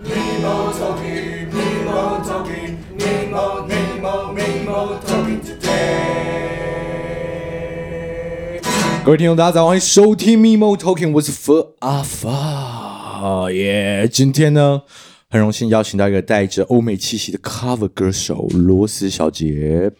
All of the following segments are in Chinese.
Mimo talking, Mimo talking, Mimo, Mimo, Mimo talking today. 各位听众，大家早，欢迎收听 Mimo Talking，我是 Foot 阿发耶。今天呢，很荣幸邀请到一个带着欧美气息的 Cover 歌手罗斯小姐。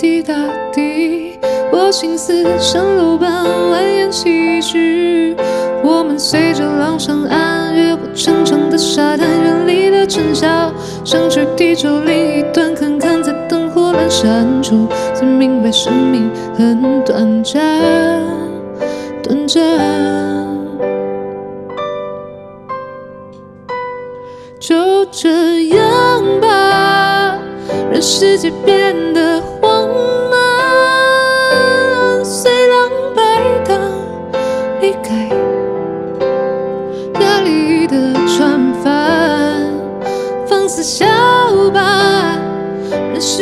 滴答滴。我心思像路般蜿蜒崎岖，我们随着浪上岸，越过长长的沙滩，远离了尘嚣，想去地球另一端看看，在灯火阑珊处，才明白生命很短暂，短暂。就这样吧，让世界变得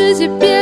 让世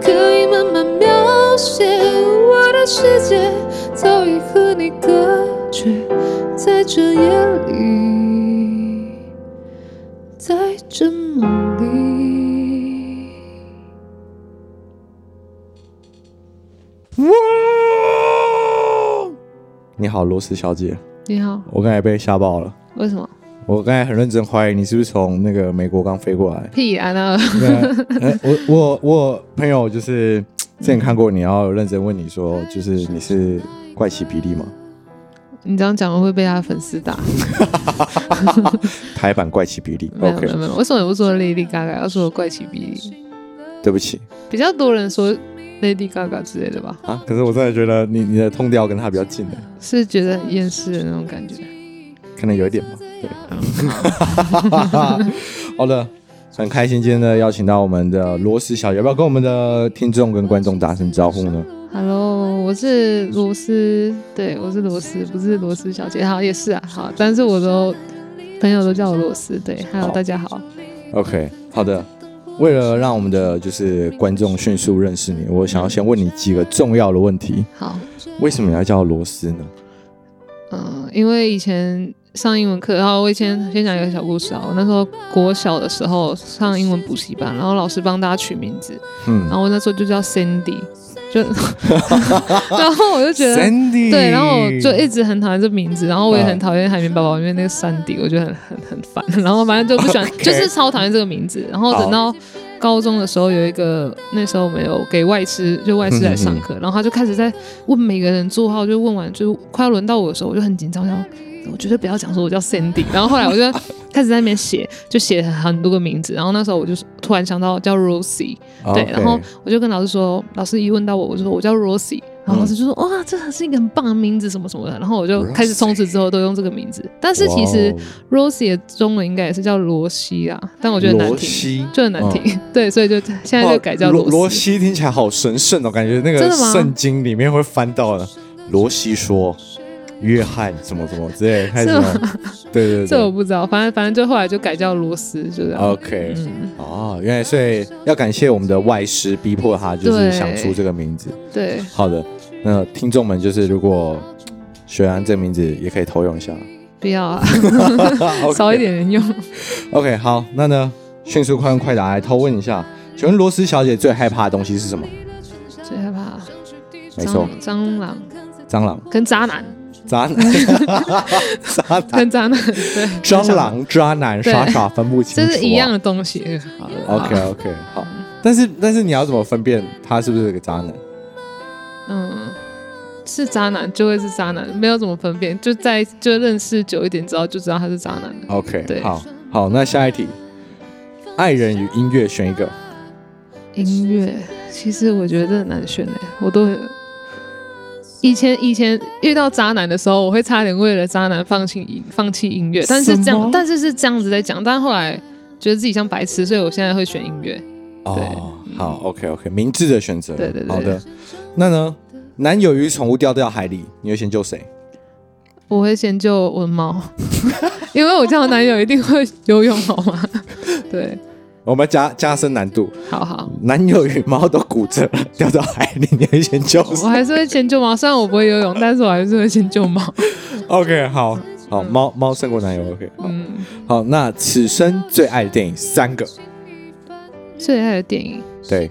可以慢慢描写，我的世界早已和你隔绝，在这夜里。在这梦里。哇！你好，罗斯小姐。你好。我刚才被吓爆了。为什么？我刚才很认真怀疑你是不是从那个美国刚飞过来。屁啊！那我我我朋友就是 之前看过你，然后认真问你说，就是你是怪奇比利吗？你这样讲会被他的粉丝打。台版怪奇比利，没有没有没有，为什么我不说 Lady Gaga，要说怪奇比利？对不起，比较多人说 Lady Gaga 之类的吧？啊，可是我真的觉得你你的 tone 调跟他比较近的，是觉得很厌世的那种感觉，可能有一点吧。对，好的，很开心今天呢邀请到我们的罗斯小姐，要不要跟我们的听众跟观众打声招呼呢？Hello，我是罗斯，对，我是罗斯，不是罗斯小姐，好，也是啊，好，但是我都朋友都叫我罗斯，对，Hello，大家好。OK，好的。为了让我们的就是观众迅速认识你，我想要先问你几个重要的问题。好，为什么你要叫罗斯呢？嗯，因为以前上英文课，然后我以前先讲一个小故事啊。我那时候国小的时候上英文补习班，然后老师帮大家取名字，嗯，然后我那时候就叫 Cindy，。就，然后我就觉得 Cindy，对，然后我就一直很讨厌这名字，然后我也很讨厌海绵宝宝里面那个山迪，我觉得很很很烦，然后反正就不喜欢.就是超讨厌这个名字。然后等到高中的时候，有一个那时候没有给外师，就外师来上课，然后他就开始在问每个人座号，就问完就快要轮到我的时候，我就很紧张，然后我绝对不要讲说我叫 Sandy。然后后来我就开始在那边写，就写很多个名字。然后那时候我就突然想到叫 Rosie，对.然后我就跟老师说，老师一问到我，我就说我叫 Rosie。然后老师就说，哇，这还是一个很棒的名字，什么什么的。然后我就开始从此之后都用这个名字。但是其实 Rosie 的中文应该也是叫罗西啊，但我觉得难听，就很难听。对，所以就现在就改叫罗罗西，听起来好神圣哦，感觉那个圣经里面会翻到的。罗西说。约翰什么什么之类，开始吗？对对对，这我不知道，反正反正就后来就改叫罗斯，就这样。OK，嗯，哦，原来所以要感谢我们的外师逼迫他，就是想出这个名字。对，好的，那听众们就是如果学完这名字，也可以偷用一下。不要啊，少一点人用。OK，好，那呢，迅速快问快答来偷问一下，请问罗斯小姐最害怕的东西是什么？最害怕？没错，蟑螂。蟑螂跟渣男。渣男，渣男跟渣男，对，蟑螂、渣男，傻傻分不清楚，这是一样的东西。好 OK OK，好，但是但是你要怎么分辨他是不是个渣男？嗯，是渣男就会是渣男，没有怎么分辨，就在就认识久一点之后就知道他是渣男。OK，对，好，好，那下一题，爱人与音乐选一个。音乐，其实我觉得很难选诶，我都。以前以前遇到渣男的时候，我会差点为了渣男放弃音放弃音乐，但是这样但是是这样子在讲，但后来觉得自己像白痴，所以我现在会选音乐。哦，好，OK OK，明智的选择。对对对，好的。那呢，男友与宠物掉到海里，你会先救谁？我会先救我的猫，因为我这样的男友一定会游泳，好吗？对。我们加加深难度，好好。男友与猫都骨折了，掉到海里，你会先救？我还是会先救猫，虽然我不会游泳，但是我还是会先救猫。OK，好好，猫猫胜过男友。OK，好，嗯、好。那此生最爱的电影三个，最爱的电影，对，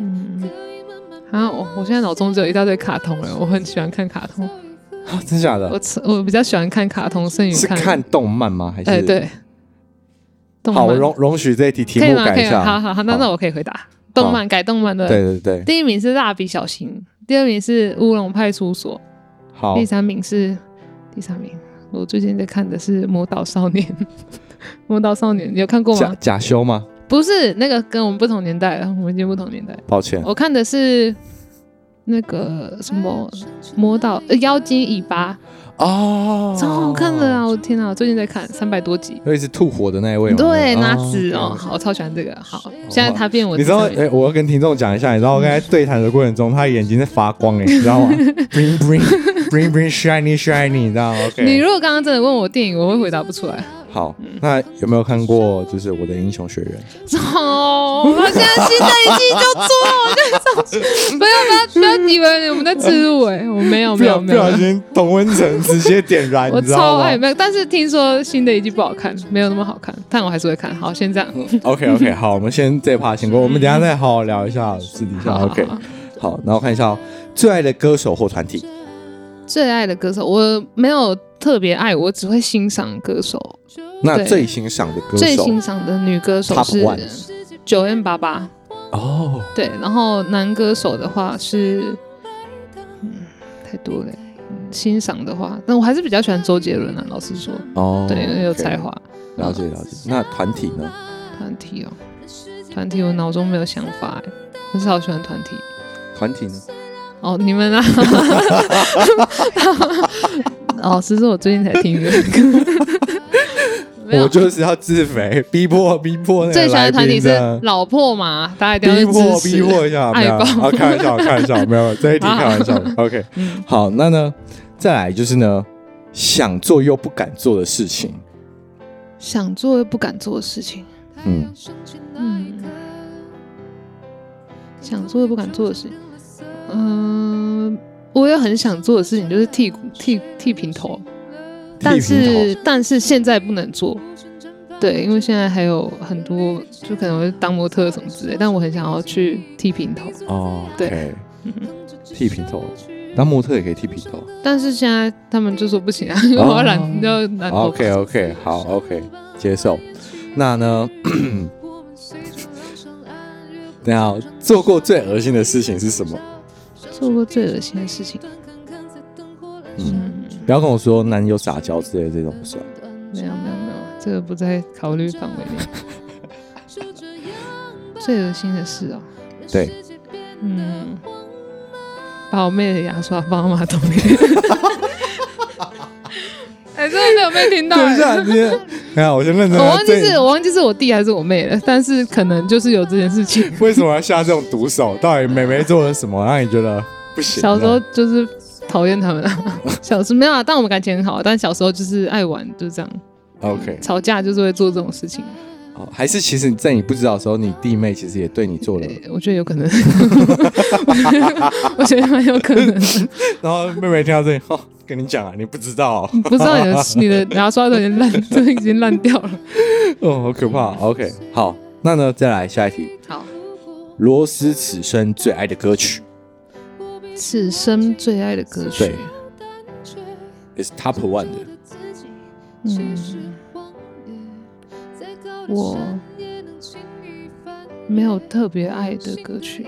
嗯，啊，我我现在脑中只有一大堆卡通了，我很喜欢看卡通。啊，真假的？我我比较喜欢看卡通，甚于看是看动漫吗？还是？哎，对。好，容容许这一题题目改一下。好好好，那那我可以回答。动漫改动漫的，对对对。第一名是蜡笔小新，第二名是乌龙派出所，好，第三名是第三名。我最近在看的是魔导少年，魔导少年你有看过吗？假修吗？不是，那个跟我们不同年代了，我们已经不同年代。抱歉，我看的是那个什么魔导妖精尾巴。哦，超好看的啊！我天哪，我最近在看三百多集，所以是吐火的那一位吗？对，那只哦，好，我超喜欢这个。好，现在他变我，你知道？哎，我要跟听众讲一下，你知道我刚才对谈的过程中，他眼睛在发光，哎，你知道吗？Bring bring bring bring shiny shiny，你知道吗。你如果刚刚真的问我电影，我会回答不出来。好，那有没有看过就是我的英雄学院？哦，我现在新的一季就做，我就不要不要不要以为我们在植入哎，我没有没有没有，不小心董文成直接点燃，我超爱没有，但是听说新的一季不好看，没有那么好看，但我还是会看。好，先这样。OK OK，好，我们先这一趴先过，我们等下再好好聊一下私底下。OK，好，然后看一下最爱的歌手或团体。最爱的歌手，我没有特别爱，我只会欣赏歌手。那最欣赏的歌手，最欣赏的女歌手是九 N 八八。哦，对，然后男歌手的话是，嗯，太多了。欣赏的话，但我还是比较喜欢周杰伦啊。老实说，哦，对，很有才华。了解了解。那团体呢？团体哦，团体我脑中没有想法，很少喜欢团体。团体呢？哦，你们啊！哦，其实我最近才听歌。我就是要自肥，逼迫逼迫那个最喜欢的团体是老破嘛，大家一定要逼迫逼迫一下，没有？啊，开玩笑，开玩笑，没有 这一题开玩笑。OK，好，那呢，再来就是呢，想做又不敢做的事情，想做又不敢做的事情，嗯。嗯，想做又不敢做的事情，嗯，我也很想做的事情就是剃剃剃平头。但是但是现在不能做，对，因为现在还有很多，就可能会当模特什么之类。但我很想要去剃平头哦，对，剃平头，当模特也可以剃平头。但是现在他们就说不行啊，因 为我要染，要染头。OK OK，好 OK，接受。那呢？等下做过最恶心的事情是什么？做过最恶心的事情，嗯。不要跟我说男友撒娇之类的这种不算。没有没有没有，这个不在考虑范围内。最恶心的事哦。对。嗯。把我妹的牙刷放到马桶里。哎，真的没有被听到。等一下，你 看，我先认真。我忘记是我忘记是我弟还是我妹了，但是可能就是有这件事情。为什么要下这种毒手？到底妹妹做了什么让你觉得不行？小时候就是。讨厌他们啊！小时候没有啊，但我们感情很好。但小时候就是爱玩，就是这样。OK，吵架就是会做这种事情。哦，还是其实你在你不知道的时候，你弟妹其实也对你做了。我觉得有可能，我觉得蛮有可能。然后妹妹听到这里，哦，跟你讲啊，你不知道，你不知道你的你的牙刷都已经烂，都已经烂掉了。哦，好可怕。OK，好，那呢，再来下一题。好，罗斯此生最爱的歌曲。此生最爱的歌曲，对，is top one 的。嗯，我没有特别爱的歌曲，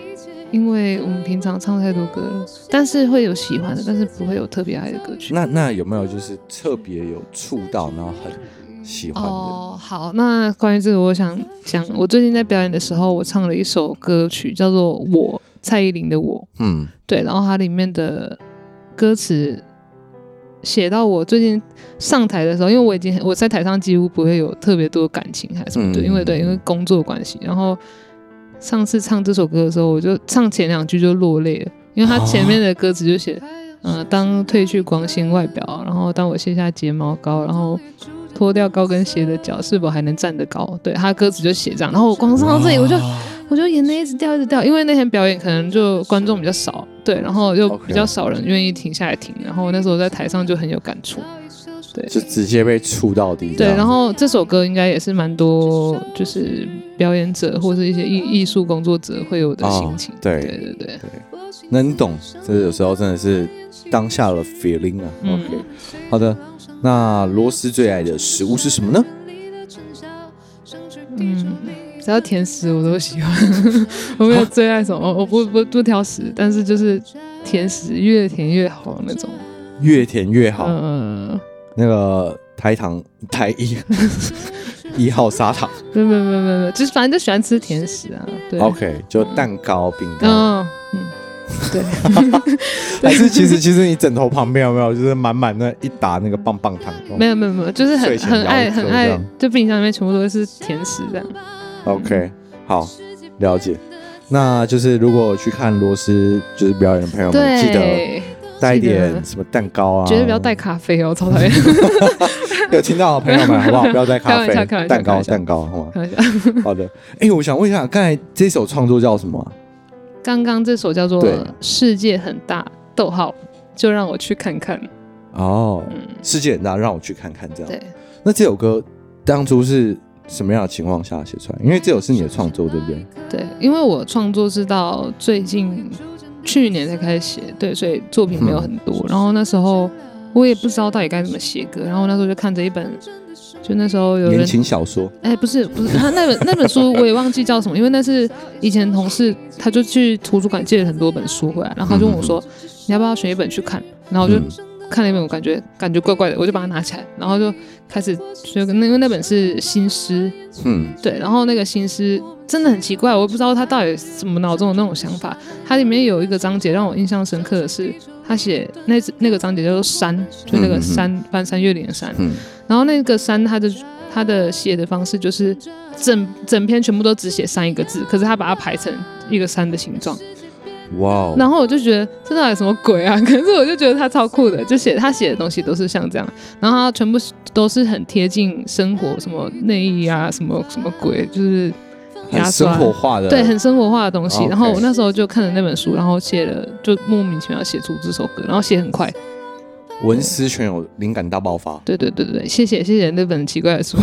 因为我们平常唱太多歌了，但是会有喜欢的，但是不会有特别爱的歌曲。那那有没有就是特别有触到，然后很喜欢的？哦，好，那关于这个，我想讲，我最近在表演的时候，我唱了一首歌曲，叫做《我》。蔡依林的我，嗯，对，然后它里面的歌词写到我最近上台的时候，因为我已经我在台上几乎不会有特别多感情还是什么的，嗯、因为对，因为工作关系。然后上次唱这首歌的时候，我就唱前两句就落泪了，因为它前面的歌词就写，嗯、哦呃，当褪去光鲜外表，然后当我卸下睫毛膏，然后脱掉高跟鞋的脚，是否还能站得高？对，他歌词就写这样。然后我光唱到这里，我就。我就眼泪一直掉，一直掉，因为那天表演可能就观众比较少，对，然后又比较少人愿意停下来听，然后那时候在台上就很有感触，对，就直接被触到底。对，然后这首歌应该也是蛮多就是表演者或是一些艺艺术工作者会有的心情，哦、对，对对对对，那你懂，这有时候真的是当下的 feeling 啊。嗯、OK，好的，那罗斯最爱的食物是什么呢？嗯。只要甜食我都喜欢，我没有最爱什么，我不不不挑食，但是就是甜食越甜越好那种，越甜越好。嗯，那个台糖台一 一号砂糖，没有没有没有没有，就是反正就喜欢吃甜食啊。对，OK，就蛋糕、饼干。嗯嗯，对。还是其实其实你枕头旁边有没有就是满满那一打那个棒棒糖？没有没有没有，就是很很爱很爱，就冰箱里面全部都是甜食这样。OK，好，了解。那就是如果去看罗斯就是表演的朋友们，记得带一点什么蛋糕啊，绝对不要带咖啡哦，超讨厌。有听到朋友们好不好？不要带咖啡，蛋糕，蛋糕，好吗？好的。哎、欸，我想问一下，刚才这首创作叫什么、啊？刚刚这首叫做《世界很大》，逗号，就让我去看看。哦，嗯、世界很大，让我去看看，这样。对。那这首歌当初是？什么样的情况下写出来？因为这首是你的创作，对不对？对，因为我创作是到最近去年才开始写，对，所以作品没有很多。嗯、然后那时候我也不知道到底该怎么写歌，然后那时候就看着一本，就那时候有言情小说，哎，不是不是，他那本那本书我也忘记叫什么，因为那是以前同事，他就去图书馆借了很多本书回来，然后他就问我说，嗯、你要不要选一本去看？然后我就。嗯看了一本，我感觉感觉怪怪的，我就把它拿起来，然后就开始就跟那因为那本是新诗，嗯，对，然后那个新诗真的很奇怪，我不知道他到底怎么脑中的那种想法。它里面有一个章节让我印象深刻的是，他写那那个章节叫做山，就那个山翻山越岭的山，嗯，然后那个山他的他的写的方式就是整整篇全部都只写山一个字，可是他把它排成一个山的形状。哇 Wow，然后我就觉得这到底什么鬼啊？可是我就觉得他超酷的，就写他写的东西都是像这样，然后他全部都是很贴近生活，什么内衣啊，什么什么鬼，就是很生活化的，对，很生活化的东西。然后我那时候就看了那本书，然后写了，就莫名其妙写出这首歌，然后写很快。文思泉涌，灵感大爆发。对对对对，谢谢谢谢那本奇怪的书。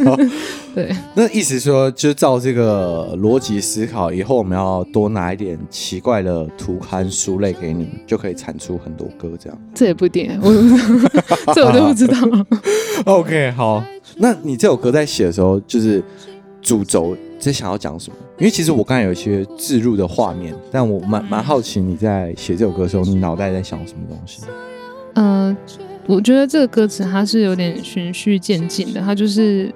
对，那意思说，就照这个逻辑思考，以后我们要多拿一点奇怪的图刊书类给你，就可以产出很多歌这样。这也不一定，我 这我都不知道。OK，好，那你这首歌在写的时候，就是主轴在想要讲什么？因为其实我刚才有一些置入的画面，但我蛮蛮好奇你在写这首歌的时候，你脑袋在想什么东西？嗯、呃，我觉得这个歌词它是有点循序渐进的，它就是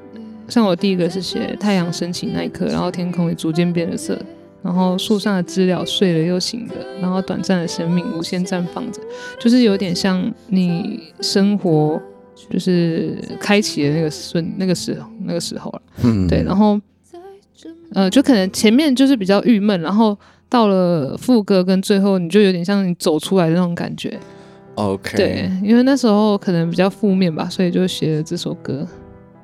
像我第一个是写太阳升起那一刻，然后天空也逐渐变了色，然后树上的知了睡了又醒了，然后短暂的生命无限绽放着，就是有点像你生活就是开启的那个瞬那个时候那个时候了，嗯，对，然后呃，就可能前面就是比较郁闷，然后到了副歌跟最后，你就有点像你走出来的那种感觉。OK，对，因为那时候可能比较负面吧，所以就写了这首歌。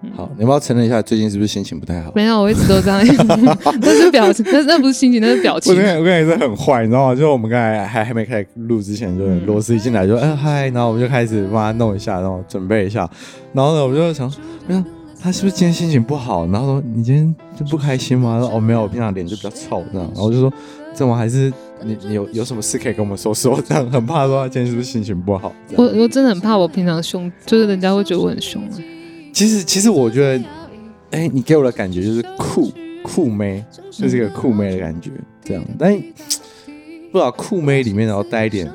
嗯、好，你要不要承认一下，最近是不是心情不太好？没有，我一直都这样。那是表情，那那不是心情，那是表情。我跟你，我跟你说很坏，你知道吗？就我们刚才还还没开始录之前，就是螺丝一进来就嗯嗨，然后我们就开始帮他弄一下，然后准备一下，然后呢，我就想，没有，他是不是今天心情不好？然后说你今天就不开心吗？说哦没有，我平常脸就比较臭这样。然后我就说，怎么还是？你你有有什么事可以跟我们说说？这样很怕说他今天是不是心情不好？我我真的很怕，我平常凶，就是人家会觉得我很凶。其实其实我觉得，哎、欸，你给我的感觉就是酷酷妹，就是一个酷妹的感觉，这样。但不知道酷妹里面然后带一点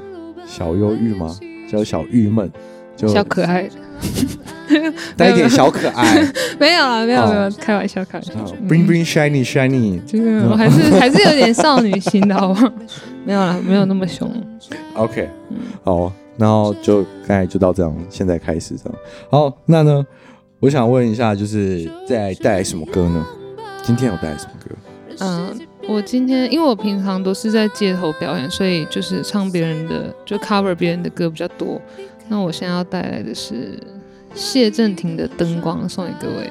小忧郁吗？叫小郁闷，就小可爱。带一点小可爱，没有啊，没有没有，开玩笑开玩笑。Bring bring shiny shiny，这个我还是 还是有点少女心的，好不好？没有了，没有那么凶。OK，好，然后就刚才就到这样，现在开始这样。好，那呢，我想问一下，就是在带来什么歌呢？今天有带来什么歌？嗯，我今天因为我平常都是在街头表演，所以就是唱别人的，就 cover 别人的歌比较多。那我现在要带来的是。谢震廷的灯光送给各位。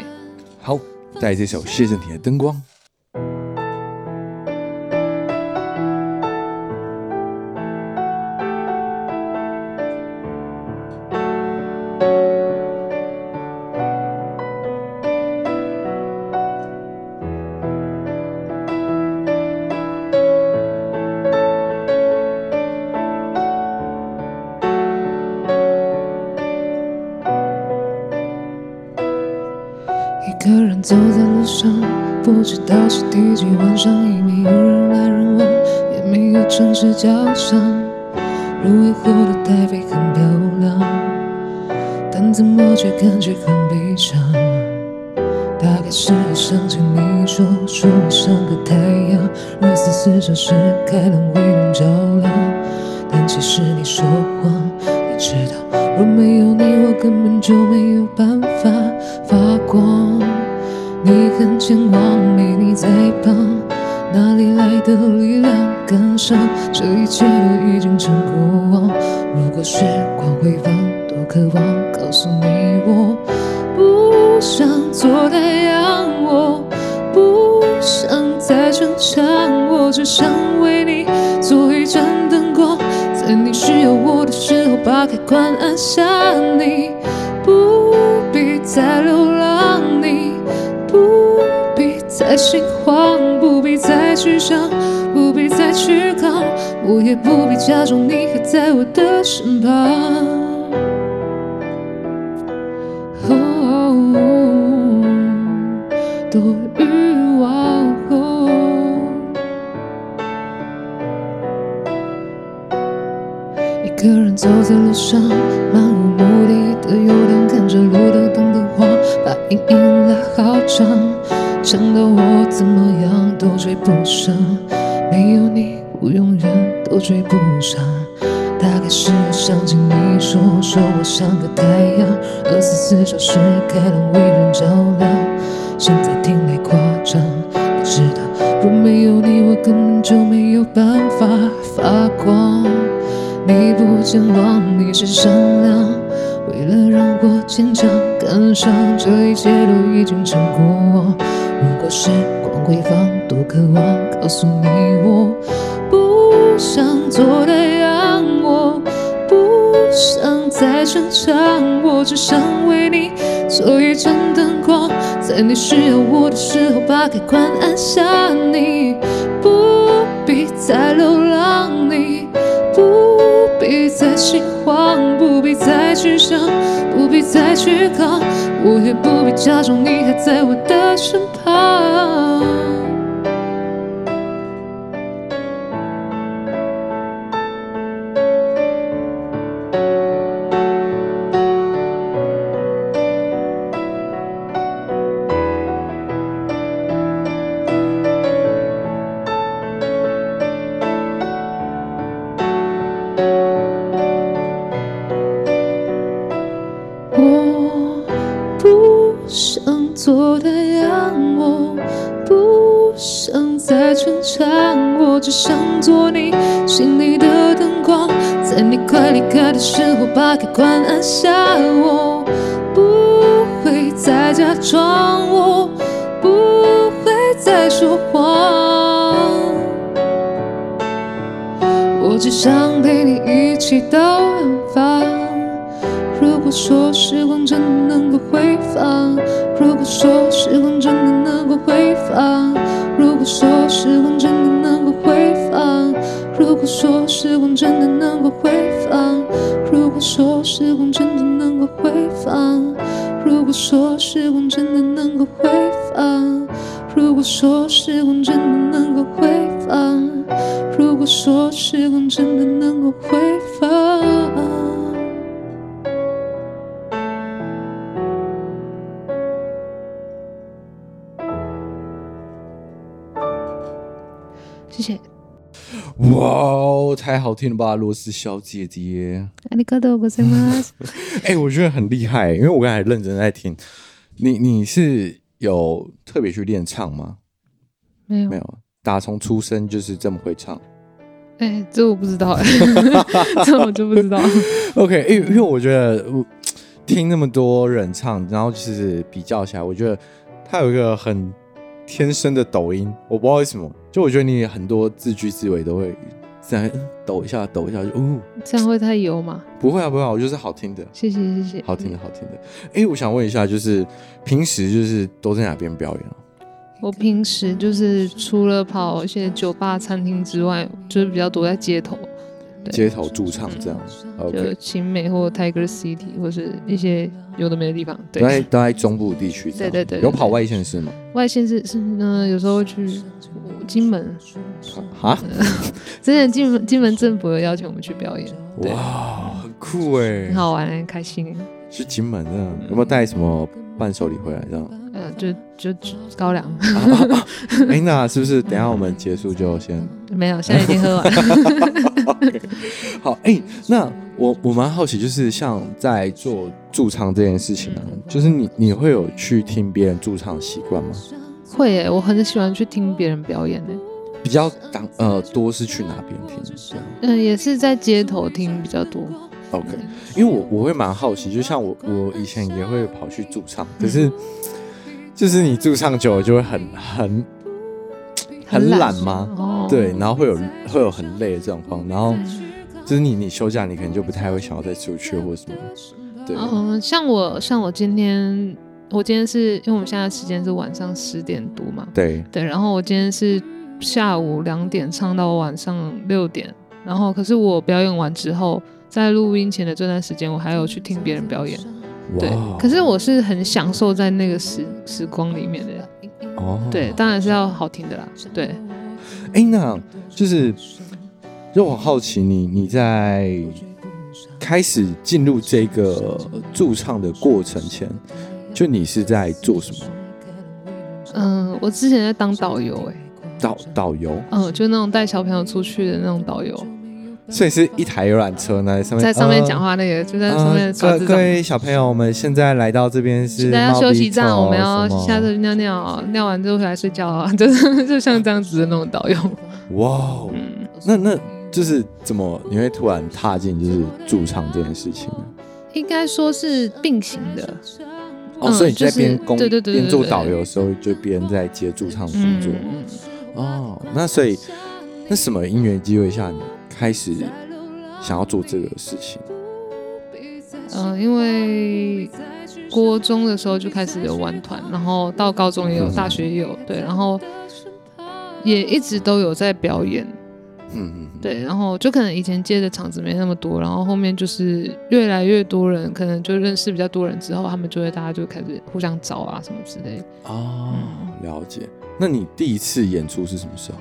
好，带这首谢震廷的灯光。上，也没有人来人往，也没有城市交响。入夜后的台北很漂亮，但怎么却感觉很悲伤。大概是会想起你说，说我像个太阳，二十四小时开朗为人照亮。但其实你说谎，你知道，若没有你，我根本就没有办法发光。你很健忘，没你在旁，哪里来的力量赶上？这一切都已经成过往。如果时光回放，多渴望告诉你，我不想做太阳，我不想再逞强，我只想为你做一盏灯光，在你需要我的时候把开关按下你，不必再流浪，你。不必再心慌，再去想，不必再去扛，我也不必假装你还在我的身旁。多欲望，一个人走在路上，漫无目的的游荡，看着路灯灯的花，把阴影拉好长，想到我怎么样都追不上。没有你，我永远都追不上。大概是想听你说，说我像个太阳，二十四小时开朗，为人照亮。现在听来夸张，你知道，若没有你，我根本就没有办法发光。你不见往你是善良，为了让我坚强，赶上这一切都已经成过。往时光回放，多渴望告诉你，我不想做太阳，我不想再逞强，我只想为你做一盏灯光，在你需要我的时候把开关按下你，你不必再流浪，你不必再心慌，不必再去想，不必再去扛，我也不必假装你还在我的身旁。太好听了吧，罗斯小姐姐。ありがとうございます。哎，我觉得很厉害，因为我刚才认真在听。你你是有特别去练唱吗？没有，没有，打从出生就是这么会唱。哎，这我不知道哎，这我就不知道。 OK，因为因为我觉得我听那么多人唱，然后就是比较起来，我觉得他有一个很。天生的抖音，我不知道为什么，就我觉得你很多字句字尾都会 这样抖一下，抖一下就哦，这样会太油吗？不会啊，不会啊，我就是好听的。谢谢谢谢，好听的好听的。哎、欸，我想问一下，就是平时就是都在哪边表演啊？我平时就是除了跑一些酒吧、餐厅之外，就是比较多在街头。街头驻唱这样，嗯、就勤美或 Tiger City 或是一些有的没的地方，对，都在都在中部地区，对对对，有跑外县市吗？外县市是呢，有时候会去金门，哈，之前金门金门政府有邀请我们去表演，哇，很酷哎，很好玩，很开心。去金门这样，有没有带什么伴手礼回来这样？呃，就就高粱。哎、啊啊。欸，那是不是等一下我们结束就先？没有，现在已经喝完. 好，哎、欸，那我我蛮好奇，就是像在做驻唱这件事情呢、啊，就是你你会有去听别人驻唱的习惯吗？会耶，我很喜欢去听别人表演的。比较当呃多是去哪边听？嗯，也是在街头听比较多。OK，因为我我会蛮好奇，就像我我以前也会跑去驻唱，可是。就是你驻唱久了就会很很很懒吗？哦、对，然后会有会有很累的状况，然后就是你你休假你可能就不太会想要再出去或什么。对，嗯，像我像我今天我今天是因为我们现在时间是晚上十点多嘛，对。对，然后我今天是下午两点唱到晚上六点，然后可是我表演完之后，在录音前的这段时间，我还有去听别人表演。对，可是我是很享受在那个时时光里面的哦。对，当然是要好听的啦。对，哎、欸，那就是就我好奇你你在开始进入这个驻唱的过程前，就你是在做什么？嗯，我之前在当导游，哎，导导游，嗯，就那种带小朋友出去的那种导游。所以是一台游览车呢，上面在上面讲话那个，呃、就在上面各。各位小朋友，我们现在来到这边是大家休息站，我们要下车尿尿，尿完之后回来睡觉啊，就是就像这样子的那种导游。哇，嗯，那那就是怎么你会突然踏进就是驻唱这件事情呢？应该说是并行的。哦，所以你在边工对对对边做导游的时候，就边在接驻唱工作。嗯。哦，那所以那什么因缘机会下你？开始想要做这个事情，嗯、呃，因为国中的时候就开始有玩团，然后到高中也有，嗯、大学也有，对，然后也一直都有在表演，嗯嗯，对，然后就可能以前接的场子没那么多，然后后面就是越来越多人，可能就认识比较多人之后，他们就会大家就开始互相找啊什么之类的。哦，了解。那你第一次演出是什么时候？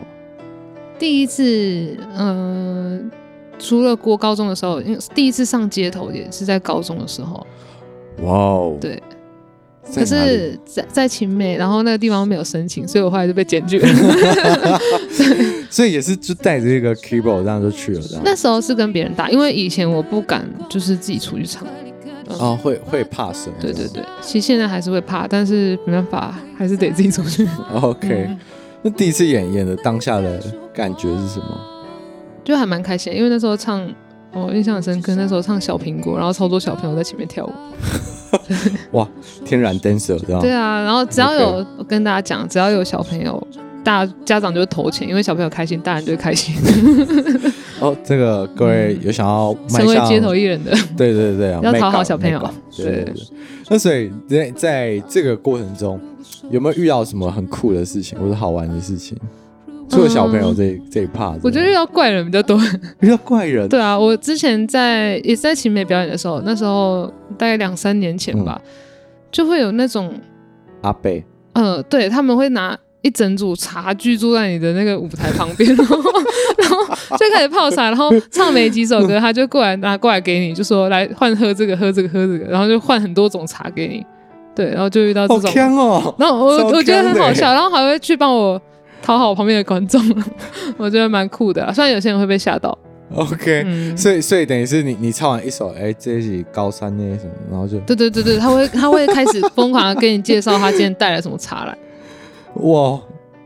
第一次，嗯、呃，除了国高中的时候，因为第一次上街头也是在高中的时候。哇哦！对，可是在在勤美，然后那个地方没有申请，所以我后来就被检举了。所以也是就带着一个 keyboard 这样就去了，这样。那时候是跟别人打，因为以前我不敢就是自己出去唱。哦，会会怕什么？对对对，其实现在还是会怕，但是没办法，还是得自己出去。OK。嗯那第一次演演的当下的感觉是什么？就还蛮开心，因为那时候唱，我印象很深刻。那时候唱小苹果，然后超多小朋友在前面跳舞。哇，天然 dancer 这样。对啊，然后只要有我跟大家讲，只要有小朋友，大家长就会投钱，因为小朋友开心，大人就会开心。哦，这个各位有想要成为街头艺人的，对对对，要讨好小朋友。对对对。那所以在在这个过程中。有没有遇到什么很酷的事情或者好玩的事情？除了小朋友这、嗯、这一 part，我觉得遇到怪人比较多。遇到怪人？对啊，我之前在也是在勤美表演的时候，那时候大概两三年前吧，嗯、就会有那种阿贝。嗯，对，他们会拿一整组茶具坐在你的那个舞台旁边，然后然后就开始泡茶，然后唱没几首歌，他就过来拿过来给你，就说来换喝这个喝这个喝这个，然后就换很多种茶给你。对，然后就遇到这种，哦、然后我我觉得很好笑，然后还会去帮我讨好旁边的观众，我觉得蛮酷的。虽然有些人会被吓到。OK，、嗯、所以所以等于是你你唱完一首，哎，这是高三那些什么，然后就对对对对，他会他会开始疯狂的给你介绍他今天带来什么茶来。哇，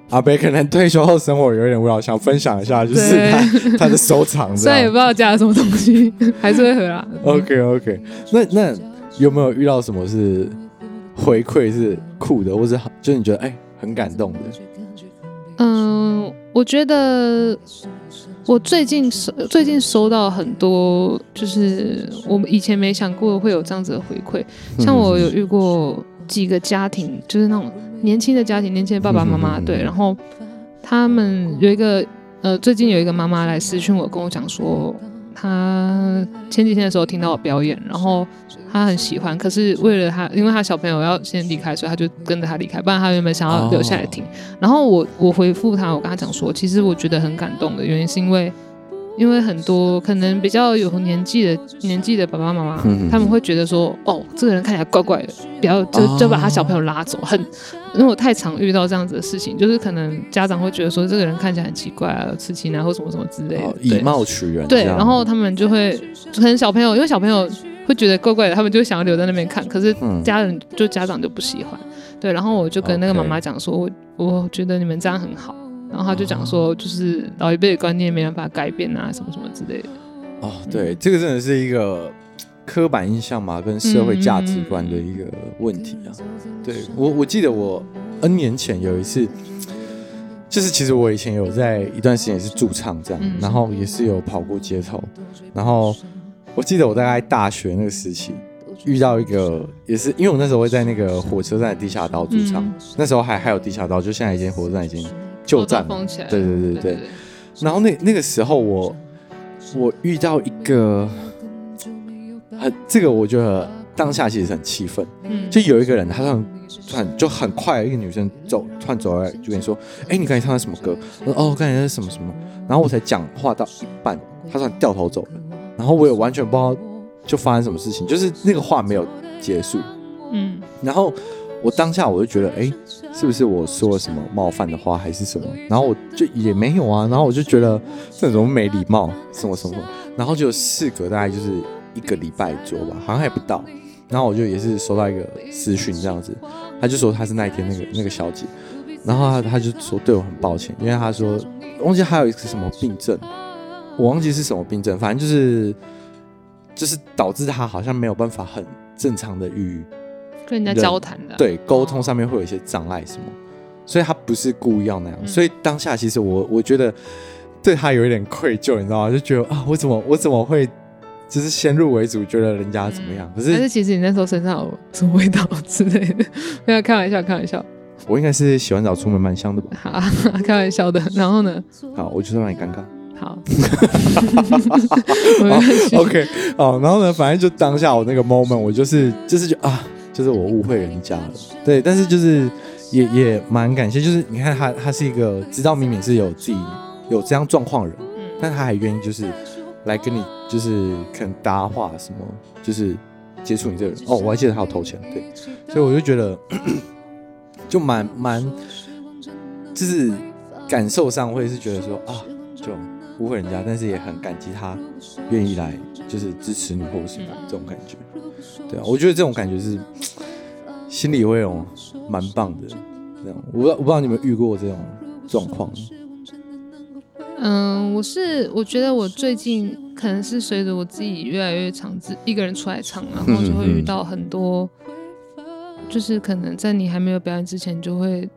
阿北可能退休后生活有点无聊，想分享一下，就是他他的收藏。虽然也不知道加了什么东西，还是会喝啦。OK OK，那那有没有遇到什么是？回馈是酷的，或者就是你觉得哎、欸、很感动的。嗯，我觉得我最近收最近收到很多，就是我们以前没想过会有这样子的回馈。像我有遇过几个家庭，就是那种年轻的家庭，年轻的爸爸妈妈，对，然后他们有一个呃，最近有一个妈妈来私讯我，跟我讲说。她前几天的时候听到我表演，然后她很喜欢，可是为了她，因为她小朋友要先离开，所以她就跟着他离开，不然她原本想要留下来听。Oh. 然后我我回复她，我跟她讲说，其实我觉得很感动的原因是因为。因为很多可能比较有年纪的年纪的爸爸妈妈，嗯、他们会觉得说，哦，这个人看起来怪怪的，不要就就把他小朋友拉走。很，因为我太常遇到这样子的事情，就是可能家长会觉得说，这个人看起来很奇怪啊，有刺青啊，或什么什么之类的，哦、以貌取人。对，然后他们就会可能小朋友，因为小朋友会觉得怪怪的，他们就想要留在那边看，可是家人、嗯、就家长就不喜欢。对，然后我就跟那个妈妈讲说，我我觉得你们这样很好。然后他就讲说，就是老一辈的观念没办法改变啊，什么什么之类的。哦，对，嗯、这个真的是一个刻板印象嘛，跟社会价值观的一个问题啊。嗯、对我，我记得我 N 年前有一次，就是其实我以前有在一段时间也是驻唱这样，嗯、然后也是有跑过街头。然后我记得我大概大学那个时期遇到一个，也是因为我那时候会在那个火车站的地下道驻唱，嗯、那时候还还有地下道，就现在已经火车站已经。旧站，对对对对，对然后那那个时候我我遇到一个很这个我觉得当下其实很气愤，嗯，就有一个人他突然就很快一个女生走突然走来就跟你说，哎，你刚才唱的什么歌？我说哦，刚才是什么什么，然后我才讲话到一半，他突然掉头走了，然后我也完全不知道就发生什么事情，就是那个话没有结束，嗯，然后我当下我就觉得，哎，是不是我说了什么冒犯的话还是什么？然后我就也没有啊，然后我就觉得这种没礼貌，什么什么，然后就事隔大概就是一个礼拜左右吧，好像还不到，然后我就也是收到一个私讯这样子，他就说他是那一天那个那个小姐，然后他他就说对我很抱歉，因为他说忘记还有一个什么病症。我忘记是什么病症，反正就是就是导致他好像没有办法很正常的与跟人家交谈的，对，沟通上面会有一些障碍什么，所以他不是故意要那样。嗯、所以当下其实我我觉得对他有一点愧疚，你知道吗？就觉得啊，我怎么我怎么会就是先入为主，觉得人家怎么样？嗯、可是但是其实你那时候身上有什么味道之类的？不要开玩笑，开玩笑。我应该是洗完澡出门蛮香的吧？好，开玩笑的。然后呢？好，我就是让你尴尬。好，OK，好，然后呢，反正就当下我那个 moment，我就是就是就啊，就是我误会人家了，对，但是就是也也蛮感谢，就是你看他他是一个知道明明是有自己有这样状况的人，但他还愿意就是来跟你就是可能搭话什么，就是接触你这个人。哦，我还记得他有投钱，对，所以我就觉得 就蛮蛮就是感受上会是觉得说啊，就。误会人家，但是也很感激他愿意来，就是支持你或者什么这种感觉，对啊，我觉得这种感觉是心里会有蛮棒的。这样，我不我不知道你们遇过这种状况。嗯，我是我觉得我最近可能是随着我自己越来越常自一个人出来唱，然后就会遇到很多，就是可能在你还没有表演之前就会。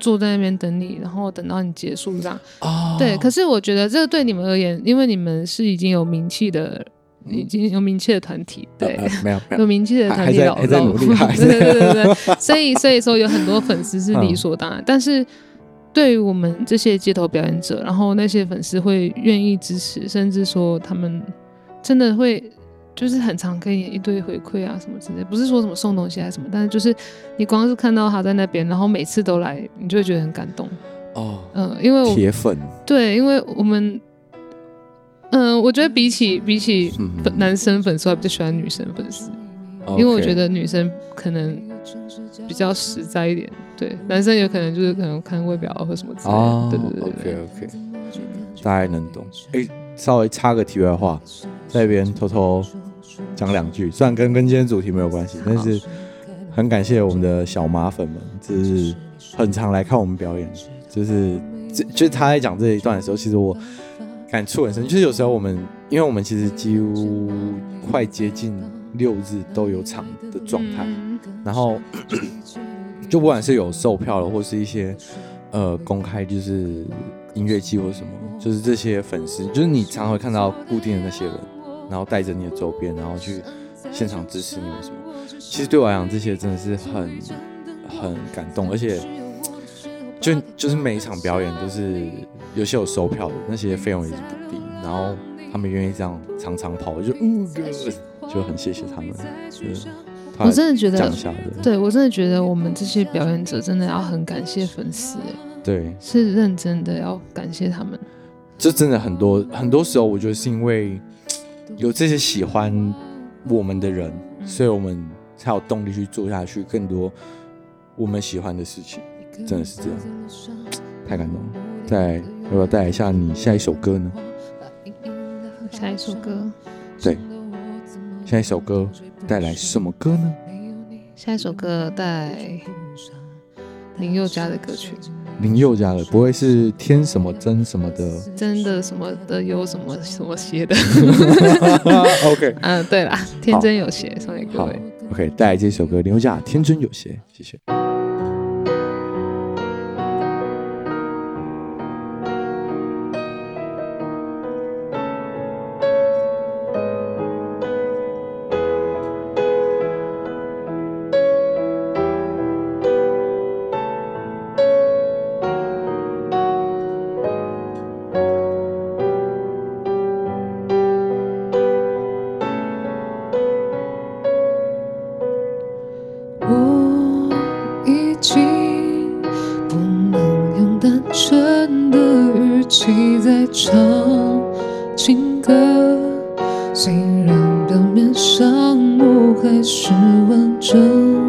坐在那边等你，然后等到你结束这样。哦。对，可是我觉得这个对你们而言，因为你们是已经有名气的，嗯、已经有名气的团体，对，呃呃、没有，没有有名气的团体老，老老，对对对对，所以所以说有很多粉丝是理所当然。嗯、但是对于我们这些街头表演者，然后那些粉丝会愿意支持，甚至说他们真的会。就是很常给你一堆回馈啊什么之类，不是说什么送东西还是什么，但是就是你光是看到他在那边，然后每次都来，你就会觉得很感动哦。嗯，因为我铁粉对，因为我们嗯，我觉得比起比起男生粉丝，我还比较喜欢女生粉丝，嗯、因为我觉得女生可能比较实在一点，对，男生有可能就是可能看外表或什么之类的，哦、对对对对。OK OK，大概能懂。哎、欸，稍微插个题外话，在那边偷偷。讲两句，虽然跟跟今天主题没有关系，但是很感谢我们的小马粉们，就是很常来看我们表演，就是就就是他在讲这一段的时候，其实我感触很深。就是有时候我们，因为我们其实几乎快接近六日都有场的状态，然后 就不管是有售票了，或是一些呃公开，就是音乐季或什么，就是这些粉丝，就是你常会看到固定的那些人。然后带着你的周边，然后去现场支持你们什么？其实对我来讲，这些真的是很很感动，而且就就是每一场表演都是有些有收票的，那些费用也是不低，然后他们愿意这样常常跑，就嗯，就很谢谢他们。我真的觉得，对我真的觉得我们这些表演者真的要很感谢粉丝，对，是认真的要感谢他们。这真的很多很多时候，我觉得是因为。有这些喜欢我们的人，所以我们才有动力去做下去更多我们喜欢的事情，真的是这样，太感动了。再要不要带来一下你下一首歌呢？下一首歌，对，下一首歌带来什么歌呢？下一首歌带林宥嘉的歌曲。林宥嘉的不会是天什么真什么的，真的什么的有什么什么邪的？OK，嗯，对啦，天真有邪，送给各位。OK，带来这首歌，林宥嘉《天真有邪》，谢谢。起在唱情歌虽然表面上我还是完整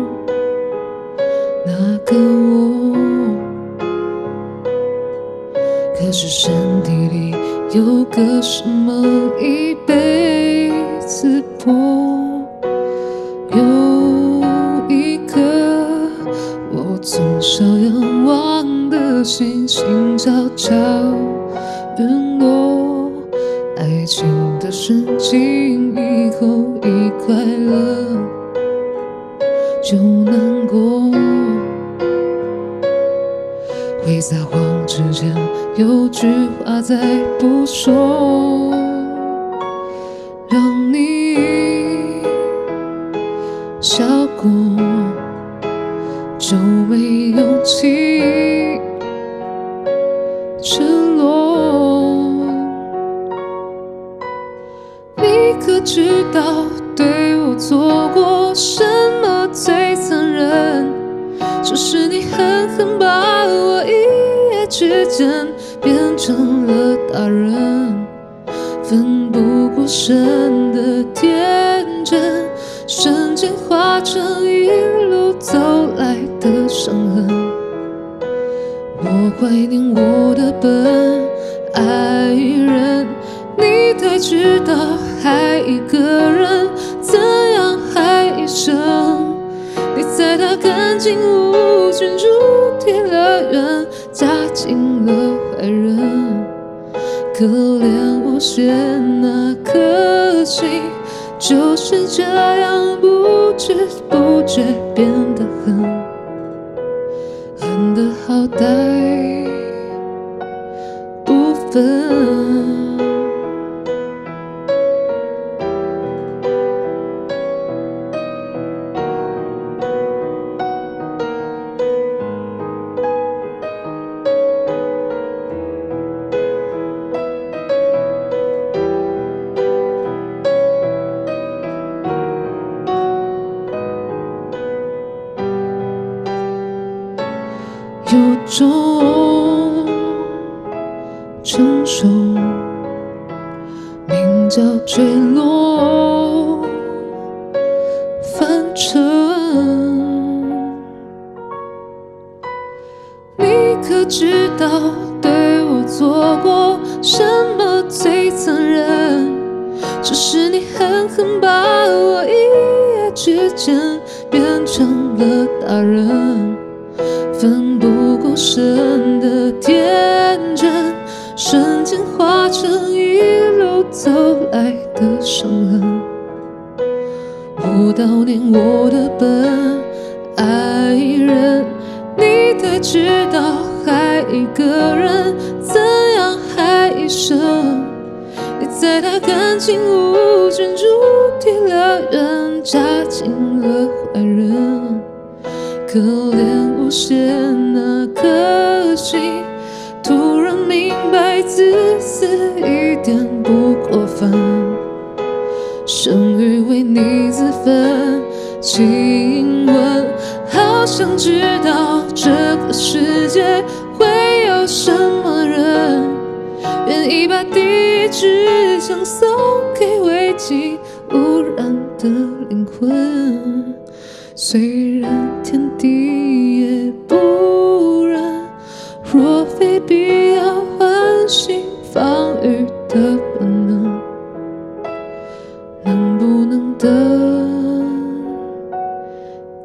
能不能等？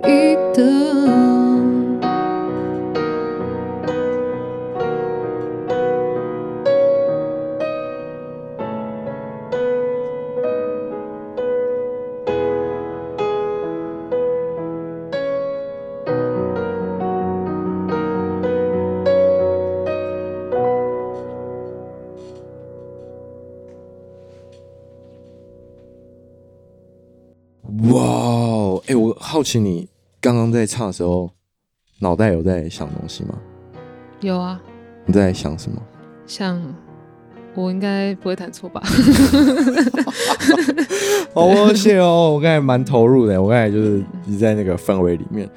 一等。好奇你刚刚在唱的时候脑袋有在想东西吗？有啊。你在想什么？想我应该不会弹错吧？好我谢哦我刚才蛮投入的我刚才就是一直在那个氛围里面。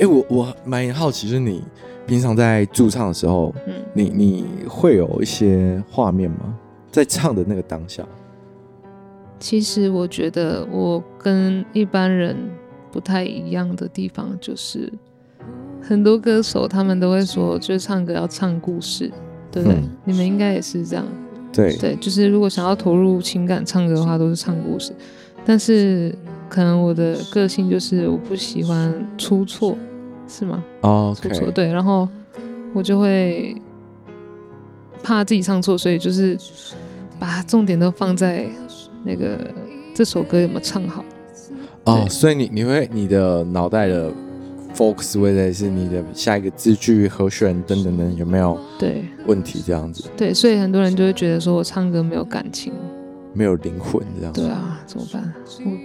哎我我蛮好奇就是你平常在驻唱的时候你你会有一些画面吗？在唱的那个当下。其实我觉得我跟一般人不太一样的地方，就是很多歌手他们都会说，就是唱歌要唱故事，对不对？嗯、你们应该也是这样。对对，就是如果想要投入情感唱歌的话，都是唱故事。但是可能我的个性就是我不喜欢出错，是吗？哦.出错对，然后我就会怕自己唱错，所以就是把重点都放在那个这首歌有没有唱好。哦，所以你你会你的脑袋的。focus 会在是你的下一个字句、和弦等等等有没有对问题这样子？对，对，所以很多人就会觉得说我唱歌没有感情，没有灵魂这样子。对啊，怎么办？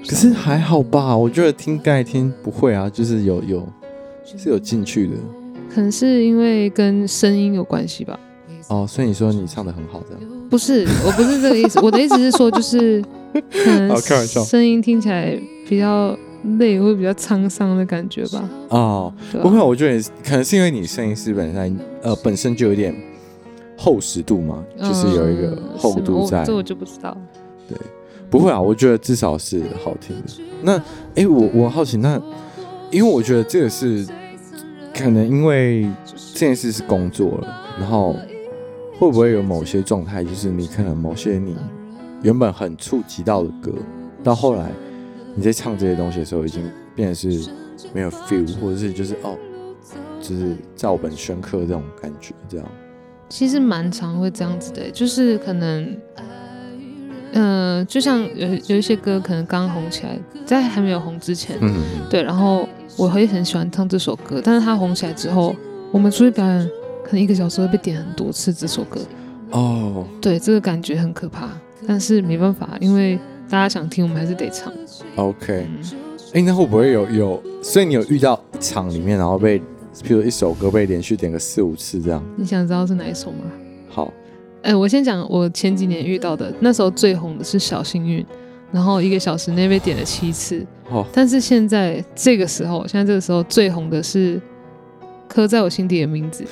可是还好吧，我觉得听刚才听不会啊，就是有有是有进去的。可能是因为跟声音有关系吧。哦，所以你说你唱的很好这样？不是，我不是这个意思。我的意思是说，就是可能声音听起来比较。累会比较沧桑的感觉吧？哦，不会，我觉得可能是因为你声音是本身呃本身就有点厚实度嘛，嗯、就是有一个厚度在。这我就不知道。对，不会啊，我觉得至少是好听的。那哎、欸，我我好奇，那因为我觉得这个是可能因为这件事是工作了，然后会不会有某些状态，就是你可能某些你原本很触及到的歌，到后来。你在唱这些东西的时候，已经变得是没有 feel，或者是就是哦，就是照本宣科这种感觉，这样。其实蛮常会这样子的，就是可能，嗯、呃，就像有有一些歌可能刚红起来，在还没有红之前，嗯，对，然后我会很喜欢唱这首歌，但是它红起来之后，我们出去表演，可能一个小时会被点很多次这首歌。哦，对，这个感觉很可怕，但是没办法，因为。大家想听，我们还是得唱。OK，哎、那会不会有有？所以你有遇到一场里面，然后被，譬如一首歌被连续点个四五次这样？你想知道是哪一首吗？好，哎、欸，我先讲我前几年遇到的，那时候最红的是《小幸运》，然后一个小时内被点了七次。哦。但是现在这个时候，现在这个时候最红的是《刻在我心底的名字》。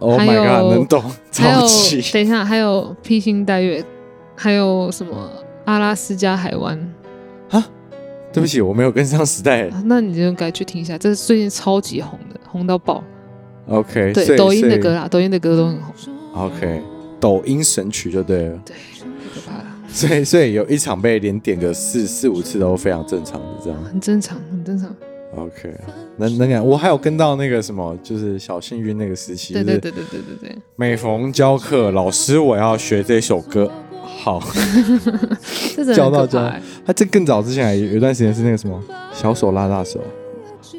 Oh my god，能懂？超级。等一下，还有《披星戴月》，还有什么？阿拉斯加海湾，啊，对不起，我没有跟上时代。啊、那你就该去听一下，这是最近超级红的，红到爆。OK，对，抖音的歌啦，抖音的歌都很红。OK，抖音神曲就对了。对，太可怕了。所以，所以有一场被连点个四四五次都非常正常的，这样。很正常，很正常。OK，那那个我还有跟到那个什么，就是小幸运那个时期。对对对对对对对。每逢教课，老师我要学这首歌。好，教到教，他这更早之前有一段时间是那个什么小手拉大手，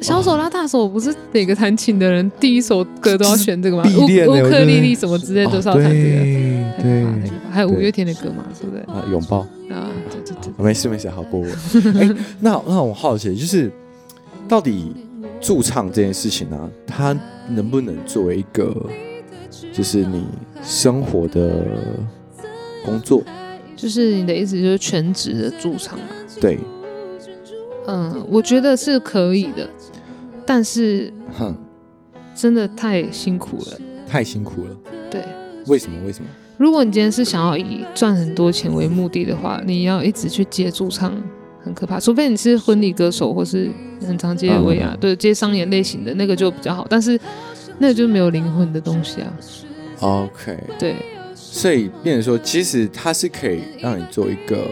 小手拉大手不是每个弹琴的人第一首歌都要选这个吗？乌乌克丽丽什么之类都是要弹这个，对，还有五月天的歌嘛，对不对？啊，拥抱啊，对对对，没事没事，好过我。哎，那那我好奇就是，到底驻唱这件事情呢，它能不能作为一个，就是你生活的？工作，就是你的意思，就是全职的驻唱嘛？对，嗯，我觉得是可以的，但是，哼，真的太辛苦了，太辛苦了。对，为什么？为什么？如果你今天是想要以赚很多钱为目的的话，你要一直去接驻唱，很可怕。除非你是婚礼歌手，或是很常接尾牙，对，接商演类型的那个就比较好。但是，那个就没有灵魂的东西啊。OK，对。所以，变成说，其实它是可以让你做一个，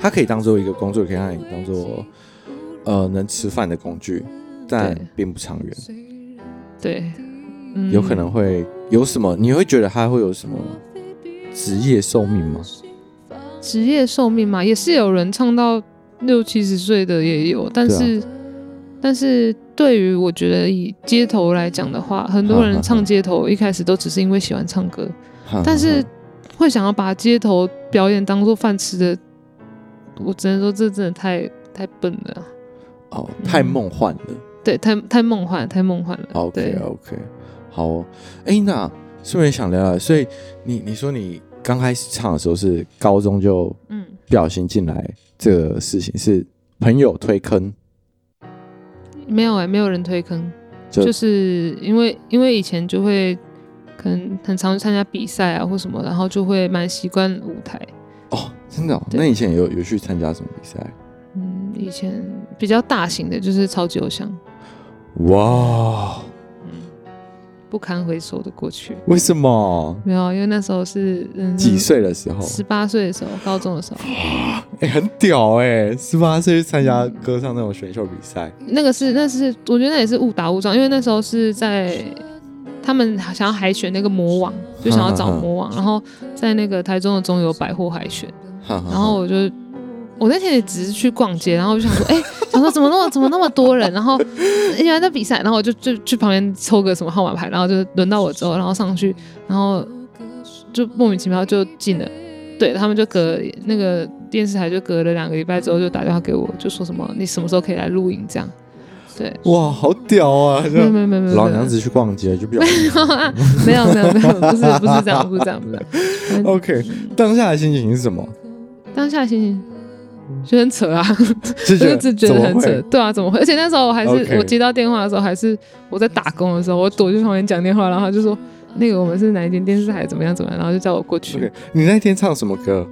它可以当做一个工作，可以让你当做呃能吃饭的工具，但并不长远。对，嗯，有可能会有什么？你会觉得它会有什么职业寿命吗？职业寿命嘛，也是有人唱到六七十岁的也有，但是，啊、但是对于我觉得以街头来讲的话，很多人 唱街头一开始都只是因为喜欢唱歌。但是会想要把街头表演当做饭吃的，我只能说这真的太太笨了。哦，太梦幻了。对，太太梦幻，太梦幻了。OK OK，好哦。哎，那顺便想聊聊，所以你你说你刚开始唱的时候是高中就嗯不小心进来这个事情，是朋友推坑？没有哎、欸，没有人推坑，就，就是因为因为以前就会。可能很常去参加比赛啊，或什么，然后就会蛮习惯舞台。哦，真的、哦？那以前有有去参加什么比赛？嗯，以前比较大型的就是超级偶像。哇，嗯，不堪回首的过去。为什么？没有，因为那时候是几岁的时候？十八岁的时候，高中的时候。哇，哎、欸，很屌哎、欸！十八岁去参加歌唱那种选秀比赛，那个是，那是，我觉得那也是误打误撞，因为那时候是在他们想要海选那个魔王，就想要找魔王，然后在那个台中的中友百货海选，然后我就。我那天也只是去逛街，然后我就想说，哎、欸，想说怎么那么怎么那么多人，然后原来在比赛，然后我就就去旁边抽个什么号码牌，然后就轮到我之后，然后上去，然后就莫名其妙就进了，对，他们就隔那个电视台就隔了两个礼拜之后就打电话给我，就说什么你什么时候可以来录影？这样，对，哇，好屌啊！没有没有没有，老娘子去逛街就比较没有没有没有，不是不是这样不是这样不是这样，OK，当下的心情是什么？当下的心情。就很扯啊，就一直觉得很扯，对啊，怎么会？而且那时候我还是、okay. 我接到电话的时候，还是我在打工的时候，我躲去旁边讲电话，然后他就说那个我们是哪一间电视台，怎么样怎么样，然后就叫我过去。Okay. 你那天唱什么歌？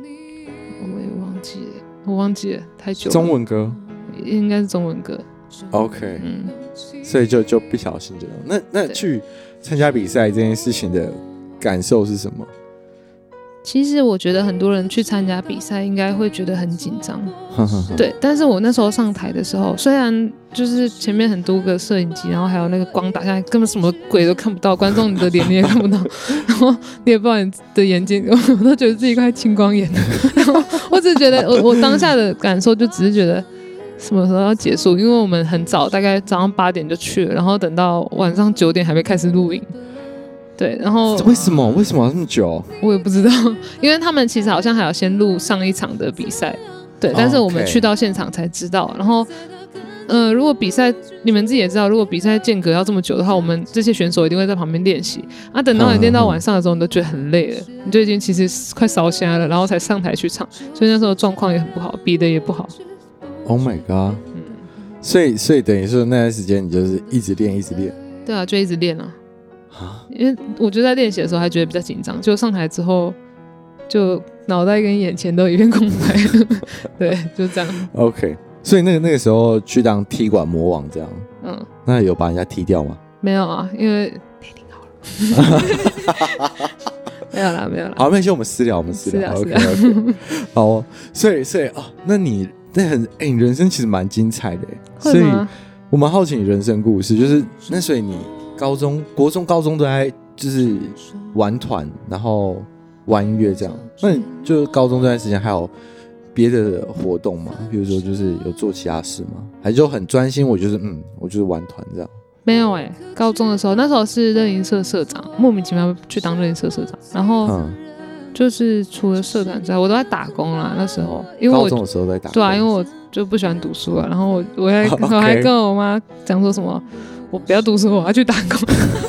我也忘记了，我忘记了，太久了。中文歌，应该是中文歌。OK，嗯，所以就就不小心这样。那那去参加比赛这件事情的感受是什么？其实我觉得很多人去参加比赛应该会觉得很紧张，对。但是我那时候上台的时候，虽然就是前面很多个摄影机，然后还有那个光打下来，根本什么鬼都看不到，观众你的脸你也看不到，然后你也不知道你的眼睛，我都觉得自己快青光眼了。然后我只是觉得我我当下的感受就只是觉得什么时候要结束，因为我们很早，大概早上八点就去了，然后等到晚上九点还没开始录影。对，然后为什么为什么要这么久？我也不知道，因为他们其实好像还要先录上一场的比赛，对，但是我们去到现场才知道。然后，呃，如果比赛你们自己也知道，如果比赛间隔要这么久的话，我们这些选手一定会在旁边练习。啊，等到你练到晚上的时候，你都觉得很累了，你就已经其实快烧瞎了，然后才上台去唱，所以那时候状况也很不好，比的也不好。Oh my god！嗯，所以所以等于说那段时间你就是一直练一直练。对啊，就一直练啊。因为我就在练习的时候还觉得比较紧张，就上台之后就脑袋跟眼前都一片空白，对，就这样。OK，所以那个那个时候去当踢馆魔王这样，嗯，那有把人家踢掉吗？没有啊，因为内定好了，没有啦，没有啦。好，没关系，我们私聊，我们私聊。OK OK，好，所以所以哦，那你那很哎、欸，你人生其实蛮精彩的，所以我蛮好奇你人生故事，就是那所以你。高中、国中、高中都在就是玩团，然后玩音乐这样。那你就高中这段时间还有别的活动吗？比如说就是有做其他事吗？还是就很专心？我就是嗯，我就是玩团这样。没有哎、欸，高中的时候那时候是热音社社长，莫名其妙去当热音社社长，然后就是除了社团之外，我都在打工啦。那时候因为我高中的时候在打工，对啊，因为我就不喜欢读书啊。然后我我还 我还跟我妈讲说什么。我不要读书，我要去打工，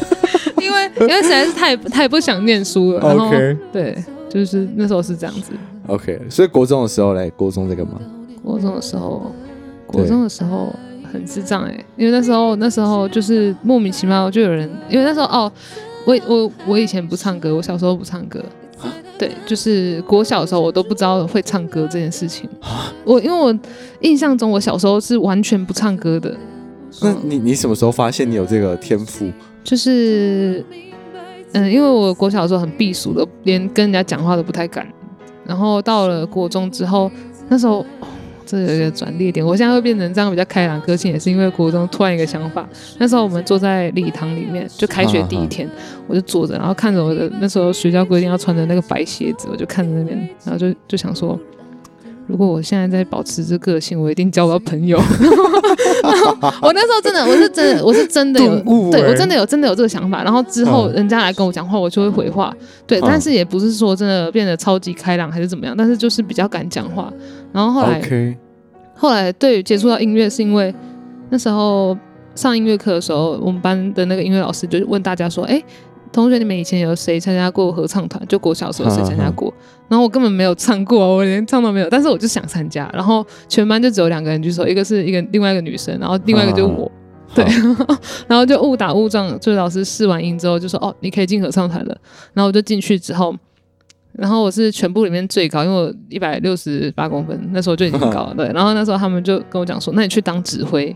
因为因为实在是太太不想念书了。然后.对，就是那时候是这样子。OK，所以国中的时候嘞，国中在干嘛？国中的时候，国中的时候很智障哎、欸，因为那时候那时候就是莫名其妙就有人，因为那时候哦，我我我以前不唱歌，我小时候不唱歌，对，就是国小的时候我都不知道会唱歌这件事情。我因为我印象中我小时候是完全不唱歌的。那你你什么时候发现你有这个天赋？就是，嗯，因为我国小的时候很避暑的，连跟人家讲话都不太敢。然后到了国中之后，那时候、哦、这有一个转捩点，我现在会变成这样比较开朗个性，也是因为国中突然一个想法。那时候我们坐在礼堂里面，就开学第一天，我就坐着，然后看着我的那时候学校规定要穿的那个白鞋子，我就看着那边，然后就就想说。如果我现在在保持这个性，我一定交不到朋友。我那时候真的，我是真的，我是真的有，欸、对我真的有，真的有这个想法。然后之后人家来跟我讲话，我就会回话。对，但是也不是说真的变得超级开朗还是怎么样，但是就是比较敢讲话。然后后来.后来对接触到音乐，是因为那时候上音乐课的时候，我们班的那个音乐老师就问大家说：“哎、欸。”同学，你们以前有谁参加过合唱团？就国小时候谁参加过？然后我根本没有唱过，我连唱都没有。但是我就想参加。然后全班就只有两个人举手，一个是一个另外一个女生，然后另外一个就是我。对，然后就误打误撞，就是老师试完音之后就说：“哦，你可以进合唱团了。”然后我就进去之后，然后我是全部里面最高，因为我一百六十八公分，那时候就已经高了。对，然后那时候他们就跟我讲说：“那你去当指挥，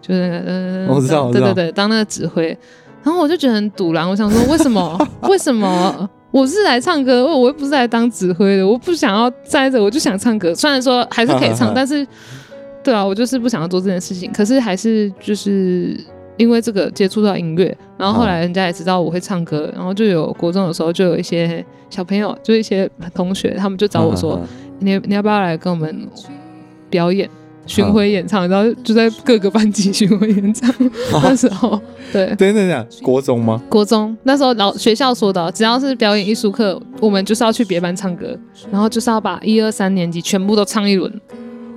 就是那个嗯，我知道，对对对，当那个指挥。”然后我就觉得很赌烂，我想说：“为什么？为什么？我是来唱歌，我我又不是来当指挥的，我不想要站着，我就想唱歌。虽然说还是可以唱，但是，对啊，我就是不想要做这件事情。可是还是就是。”因为这个接触到音乐，然后后来人家也知道我会唱歌，然后就有国中的时候就有一些小朋友，就一些同学，他们就找我说：“你你要不要来跟我们表演巡回演唱？”然后就在各个班级巡回演唱。那时候，对，等等等，国中吗？国中那时候老学校说的，只要是表演艺术课，我们就是要去别班唱歌，然后就是要把一二三年级全部都唱一轮。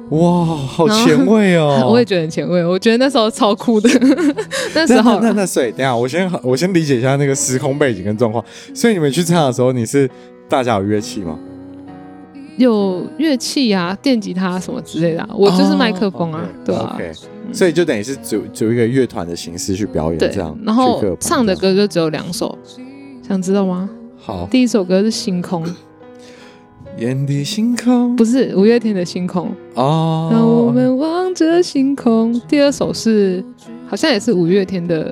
哇，好前卫哦！我也觉得很前卫，我觉得那时候超酷的。那时候，那那所以，等下我先我先理解一下那个时空背景跟状况。所以你们去唱的时候，你是大家有乐器吗？有乐器啊，电吉他什么之类的、啊。我就是麦克风啊，对啊。Okay, 嗯、所以就等于是组组一个乐团的形式去表演，这样。然后唱的歌就只有两首，想知道吗？好，第一首歌是《星空》。眼底星空不是五月天的星空哦，让我们望着星空。第二首是好像也是五月天的，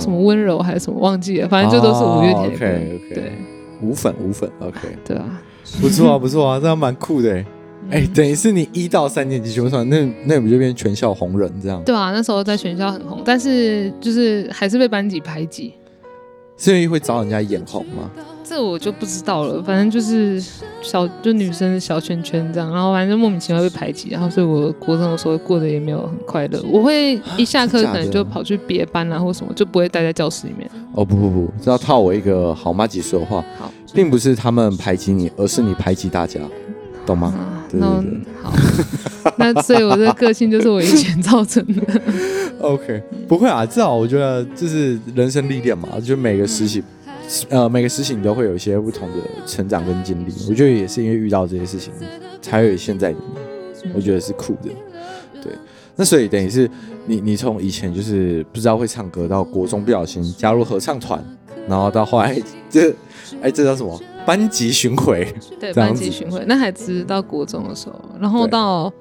什么温柔还是什么忘记了，反正就都是五月天的歌。哦、okay, okay, 对，无粉无粉，OK，对啊，不错啊不错啊，这样蛮酷的哎、欸，等于是你一到三年级就算那那不就变全校红人这样？对啊，那时候在全校很红，但是就是还是被班级排挤。所以会找人家眼红吗？这我就不知道了，反正就是小就女生的小圈圈这样，然后反正就莫名其妙被排挤，然后所以我国中的时候过得也没有很快乐。我会一下课可能就跑去别班啊或什么，就不会待在教室里面。哦不不不，这要套我一个好妈几说的话，好，并不是他们排挤你，而是你排挤大家，懂吗？啊、对对对对好，那所以我的个性就是我以前造成的。OK，不会啊，至少我觉得这是人生历练嘛，就每个时期。呃，每个事情你都会有一些不同的成长跟经历，我觉得也是因为遇到这些事情，才有现在的你。我觉得是酷的，对。那所以等于是你，你从以前就是不知道会唱歌，到国中不小心加入合唱团，然后到后来这，哎，这叫什么？班级巡回。对，班级巡回。那还只到国中的时候，然后到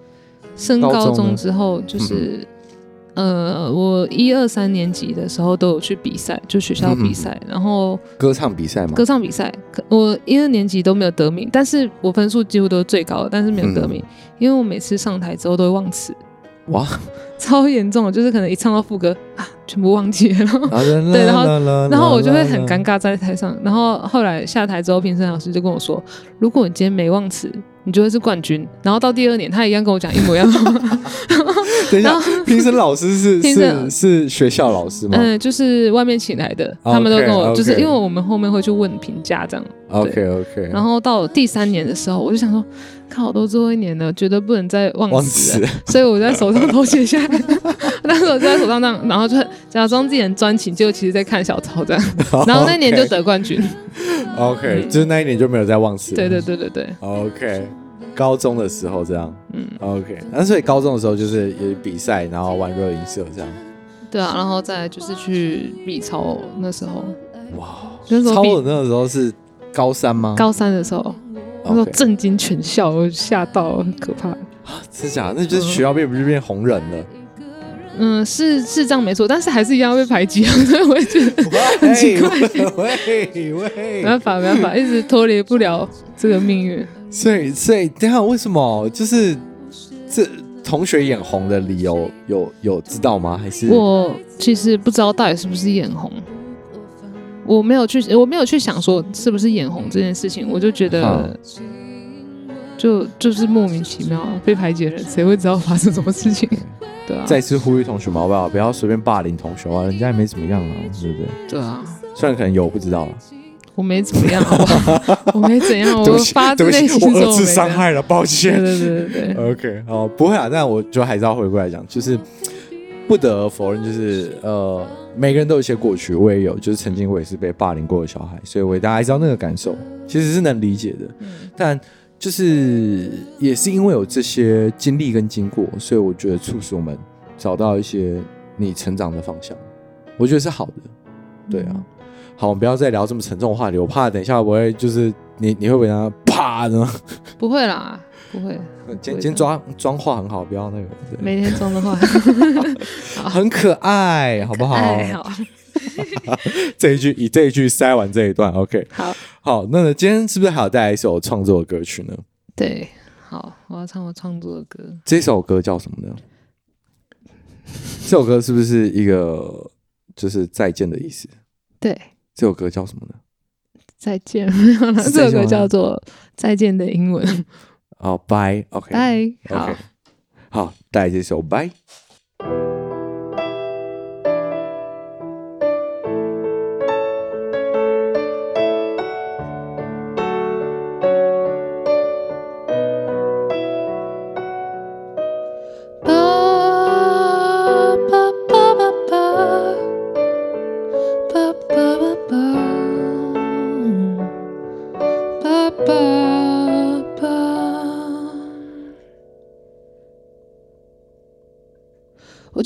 升高中之后就是。呃，我一二三年级的时候都有去比赛，就学校比赛，嗯、然后歌唱比赛嘛，歌唱比赛，我一二年级都没有得名，但是我分数几乎都是最高的，但是没有得名，嗯、因为我每次上台之后都会忘词，哇，超严重的，就是可能一唱到副歌啊，全部忘记了，对，然后然后我就会很尴尬在台上，然后后来下台之后，评审老师就跟我说，如果你今天没忘词。你就会是冠军，然后到第二年，他一样跟我讲一模一样的话。等一下，评审老师是是是学校老师吗？嗯，就是外面请来的他们都跟我，就是因为我们后面会去问评价这样。OK OK。然后到第三年的时候，我就想说，靠，都最后一年了，绝对不能再忘词，所以我在手上都写下来。那时候就在手上这样，然后就假装自己很专情，结果其实在看小抄这样。然后那年就得冠军。OK，就是那一年就没有再忘词。对对对对对。OK。高中的时候这样，嗯，OK，那所以高中的时候就是也比赛，然后玩热音社这样，对啊，然后再就是去比超那时候，哇，超的那个时候是高三吗？高三的时候，那时候震惊全校，我吓到很可怕，是假的？那就是学校变不是变红人了？嗯，是是这样没错，但是还是一样被排挤，所以我也觉得很奇怪，喂喂，没办法没办法，一直脱离不了这个命运。所以，所以等下为什么就是这同学眼红的理由有有知道吗？还是我其实不知道到底是不是眼红，我没有去我没有去想说是不是眼红这件事情，我就觉得就就是莫名其妙被排挤的人，谁会知道发生什么事情？对啊，再次呼吁同学们好不好？不要随便霸凌同学啊，人家也没怎么样啊，对不对？对啊，虽然可能有不知道了。我没怎么样，好不好？我没怎样，我发自内心说我二次伤害了，抱歉。对对对对，OK，好，不会啊。但我就还是要回过来讲，就是不得否认，就是呃，每个人都有一些过去，我也有，就是曾经我也是被霸凌过的小孩，所以我大概知道那个感受，其实是能理解的。嗯、但就是也是因为有这些经历跟经过，所以我觉得促使我们找到一些你成长的方向，我觉得是好的。对啊。嗯好，我们不要再聊这么沉重的话题，我怕等一下我会就是你你会不会让他啪的？不会啦，不会。今今天妆妆化很好，不要那个。每天妆的话，很可爱，好不好？好。这一句以这一句塞完这一段，OK。好，好，那今天是不是还有带来一首创作的歌曲呢？对，好，我要唱我创作的歌。这首歌叫什么呢？这首歌是不是一个就是再见的意思？对。这首歌叫什么呢？再见。这首歌叫做《再见》的英文。好，拜，OK，拜，OK，好，大家接受，拜。Bye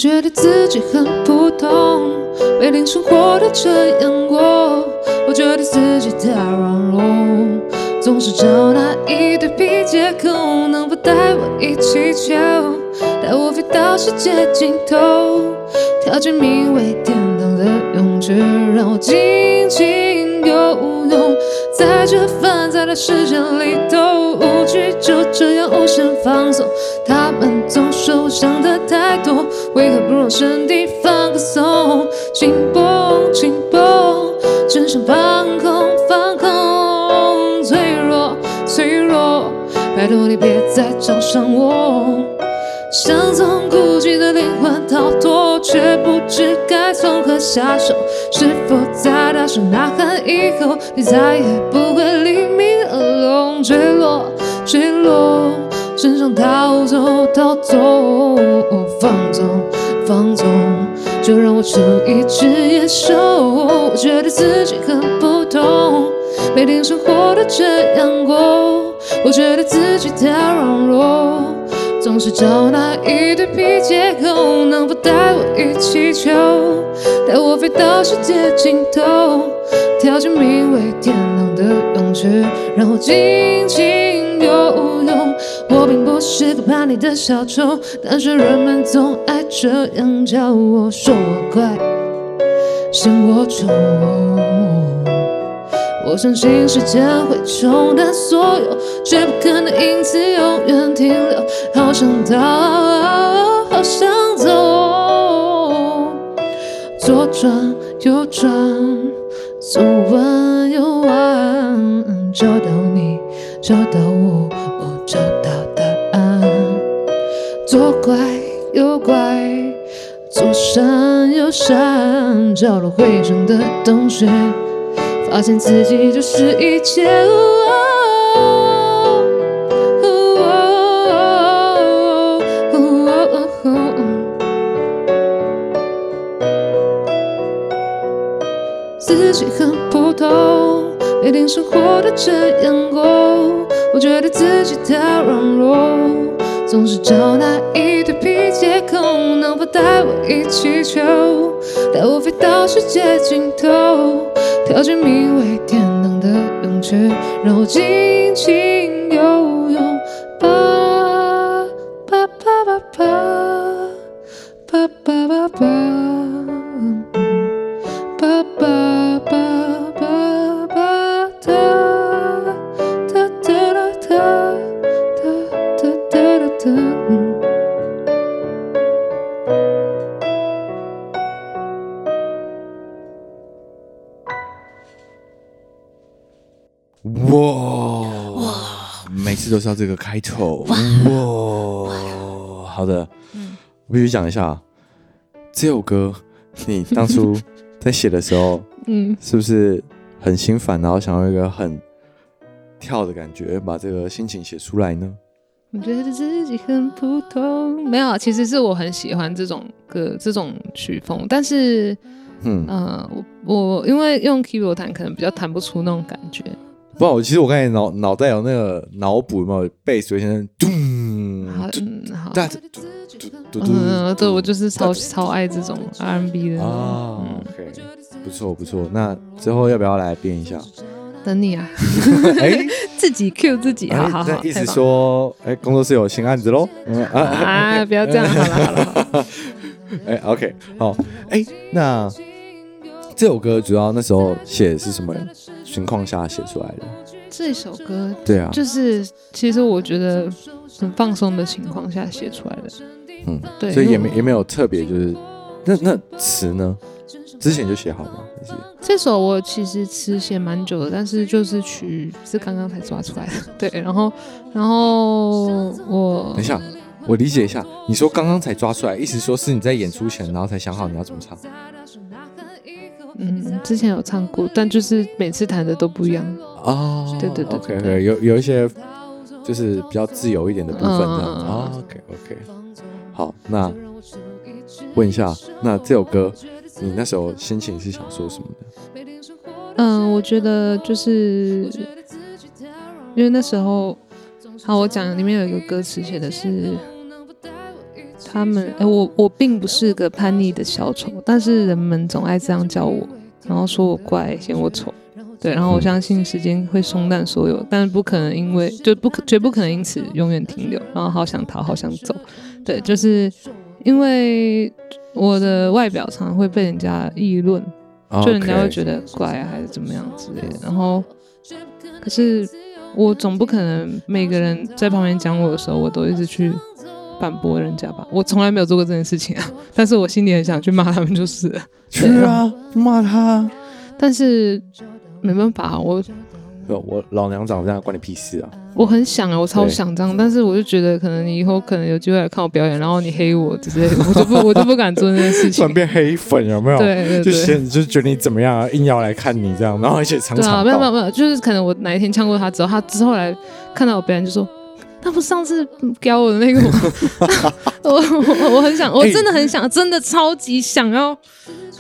觉得自己很普通，没令生活都这样过。我觉得自己太软弱，总是找那一堆皮借口，能否带我一起求，带我飞到世界尽头，跳进名为天堂的泳池，让我尽情游泳，在这繁杂的世界里头，无趣就这样无限放松。他们总说我想的太多，为何不让身体放个松？紧绷，紧绷，只想放空，放空，脆弱，脆弱，拜托你别再找上我。想从孤寂的灵魂逃脱，却不知该从何下手。是否在大声呐喊以后，你再也不会黎明而落，坠落，坠落。真想逃走，逃走，放纵，放纵，就让我成一只野兽。我觉得自己很普通，每天生活都这样过。我觉得自己太软弱，总是找那一堆皮借口，能否带我一起求，带我飞到世界尽头，跳进名为天堂的泳池，然后尽情。是个叛逆的小丑，但是人们总爱这样叫我，说我怪，嫌我丑。我相信时间会冲淡所有，却不可能因此永远停留。好想逃，好想走，左转右转，左弯右弯，找到你，找到我，我找到。左拐右拐，左闪右闪，找到回声的洞穴，发现自己就是一切。自己很普通，每天生活都这样过，我觉得自己太软弱。总是找那一堆皮借口，能否带我一起走，带我飞到世界尽头，跳进名为天堂的泳池，让我尽情游泳。吧吧吧吧吧都是要这个开头哇！好的，嗯，我必须讲一下这首歌，你当初 在写的时候，嗯，是不是很心烦，然后想要一个很跳的感觉，把这个心情写出来呢？我觉得自己很普通，没有，其实是我很喜欢这种歌，这种曲风，但是，嗯，呃，我我因为用 keyboard 弹，可能比较弹不出那种感觉。不，我其实我刚才脑脑袋有那个脑补，有没有贝斯先生？咚，好，好，对，嗯，对，我就是超超爱这种 R&B 的啊。OK，不错不错，那之后要不要来编一下？等你啊！哎，自己 Q 自己，好好好。意思说，哎，工作室有新案子喽？啊，不要这样，好了好了。哎，OK，好，哎，那这首歌主要那时候写的是什么情况下写出来的？这首歌，对啊，就是其实我觉得很放松的情况下写出来的。嗯，对，所以也没也没有特别，就是那那词呢？之前就写好吗？这首我其实词写蛮久的，但是就是曲是刚刚才抓出来的。对，然后然后我等一下，我理解一下，你说刚刚才抓出来，意思说是你在演出前，然后才想好你要怎么唱？嗯，之前有唱过，但就是每次弹的都不一样。哦，对对对，OK OK，有有一些就是比较自由一点的部分这样。哦，OK OK，好，那问一下，那这首歌。你那时候心情是想说什么的？嗯，我觉得就是因为那时候，好，我讲里面有一个歌词写的是，他们，哎、欸，我我并不是个叛逆的小丑，但是人们总爱这样叫我，然后说我怪，嫌我丑，对，然后我相信时间会冲淡所有，但是不可能因为就不可绝不可能因此永远停留，然后好想逃，好想走，对，就是因为。我的外表常常会被人家议论.就人家会觉得怪啊，还是怎么样之类的。然后，可是我总不可能每个人在旁边讲我的时候，我都一直去反驳人家吧。我从来没有做过这件事情啊，但是我心里很想去骂他们，就是了。是啊，骂他，但是没办法，我。我老娘长这样关你屁事啊！我很想啊，我超想这样，但是我就觉得可能你以后可能有机会来看我表演，然后你黑我之类的，我就不我就不敢做那件事情。转变黑粉有没有？对，对，对，就先就觉得你怎么样啊，硬要来看你这样，然后而且常常。对啊，没有没有没有，就是可能我哪一天呛过他之后，他之后来看到我表演就说，那不是上次教我的那个吗？我我我很想，我真的很想，真的超级想要。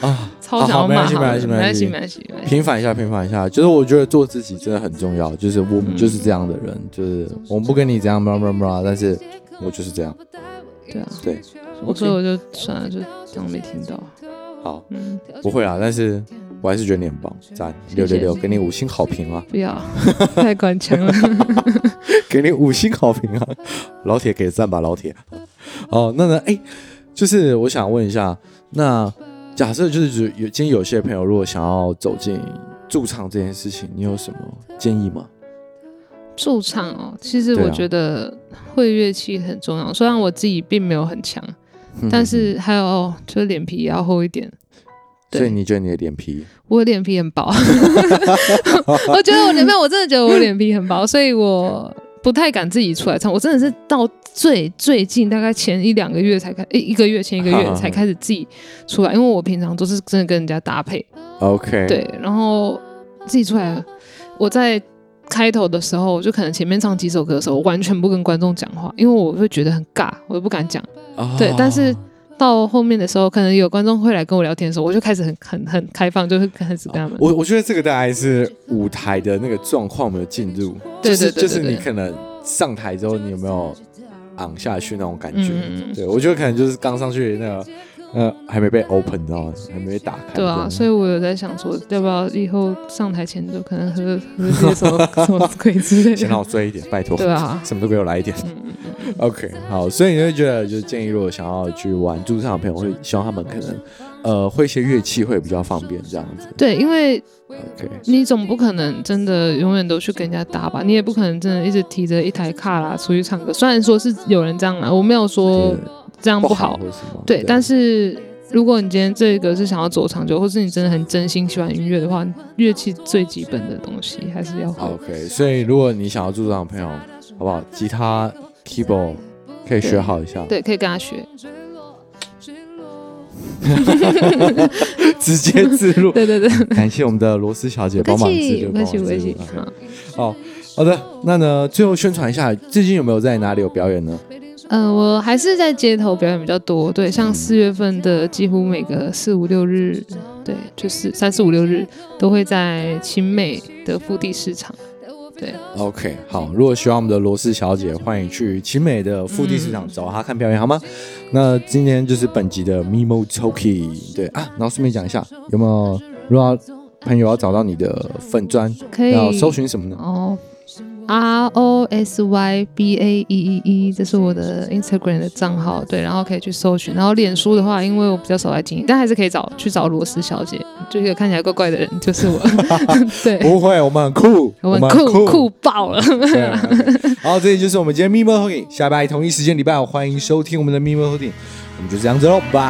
啊，超想要骂，没关系，没关系，没关系，没关系，平反一下，平反一下，就是我觉得做自己真的很重要，就是我们就是这样的人，嗯、就是我们不跟你这样，嘛嘛嘛，但是我就是这样，对啊，对，我所以我就算了，就当没听到。好，嗯，不会啊，但是我还是觉得你很棒，赞，六六六，给你五星好评啊！不要，太官腔了，给你五星好评啊！老铁给赞吧，老铁。哦，那呢，哎，就是我想问一下，那。假设就是有今天有些朋友如果想要走进驻唱这件事情，你有什么建议吗？驻唱哦，其实我觉得会乐器很重要。虽然我自己并没有很强，但是还有就是脸皮也要厚一点。所以你觉得你的脸皮？我的脸皮很薄。我觉得我脸皮，我真的觉得我脸皮很薄，所以我。不太敢自己出来唱，我真的是到最最近大概前一两个月才开，一一个月前一个月才开始自己出来，因为我平常都是真的跟人家搭配。OK。对，然后自己出来，我在开头的时候，就可能前面唱几首歌的时候，我完全不跟观众讲话，因为我会觉得很尬，我都不敢讲。Oh. 对，但是。到后面的时候，可能有观众会来跟我聊天的时候，我就开始很很很开放，就是开始跟他们。我我觉得这个大概是舞台的那个状况没有进入，就是就是你可能上台之后，你有没有昂下去那种感觉？嗯、对，我觉得可能就是刚上去那个。呃，还没被 open，你知道吗？还没被打开。对啊，所以我有在想说，要不要以后上台前就可能喝喝些什么 什么鬼之类的。先让我醉一点，拜托。对啊，什么都给我来一点。OK，好，所以你会觉得，就是建议，如果想要去玩驻唱的朋友，会希望他们可能呃会一些乐器会比较方便这样子。对，因为 OK，你总不可能真的永远都去跟人家搭吧？你也不可能真的一直提着一台卡拉出去唱歌。虽然说是有人这样啊，我没有说。这样不好，不好对，对。但是如果你今天这个是想要走长久，或是你真的很真心喜欢音乐的话，乐器最基本的东西还是要。OK，所以如果你想要驻唱的朋友，好不好？吉他、keyboard 可以学好一下，对，对，可以跟他学。直接自录，对对对。感谢我们的罗斯小姐帮忙自录，不客气，不客气。好，好的，那呢，最后宣传一下，最近有没有在哪里有表演呢？嗯、呃，我还是在街头表演比较多，对，像四月份的几乎每个四五六日，对，就是三四五六日都会在青美的腹地市场，对。OK，好，如果喜欢我们的罗斯小姐，欢迎去勤美的腹地市场找她看表演，嗯、好吗？那今天就是本集的 Mimo Talking，对啊，然后顺便讲一下，有没有如果朋友要找到你的粉砖，可以要搜寻什么呢？哦。R O S Y B A E E E，这是我的 Instagram 的账号，对，然后可以去搜寻。然后脸书的话，因为我比较少来经营，但还是可以找去找罗斯小姐，就一个看起来怪怪的人，就是我。对，不会，我们很酷，我们酷酷，酷爆了。好，这里就是我们今天 Mimo Talking，下拜同一时间礼拜五欢迎收听我们的 Mimo Talking，我们就这样子喽，拜。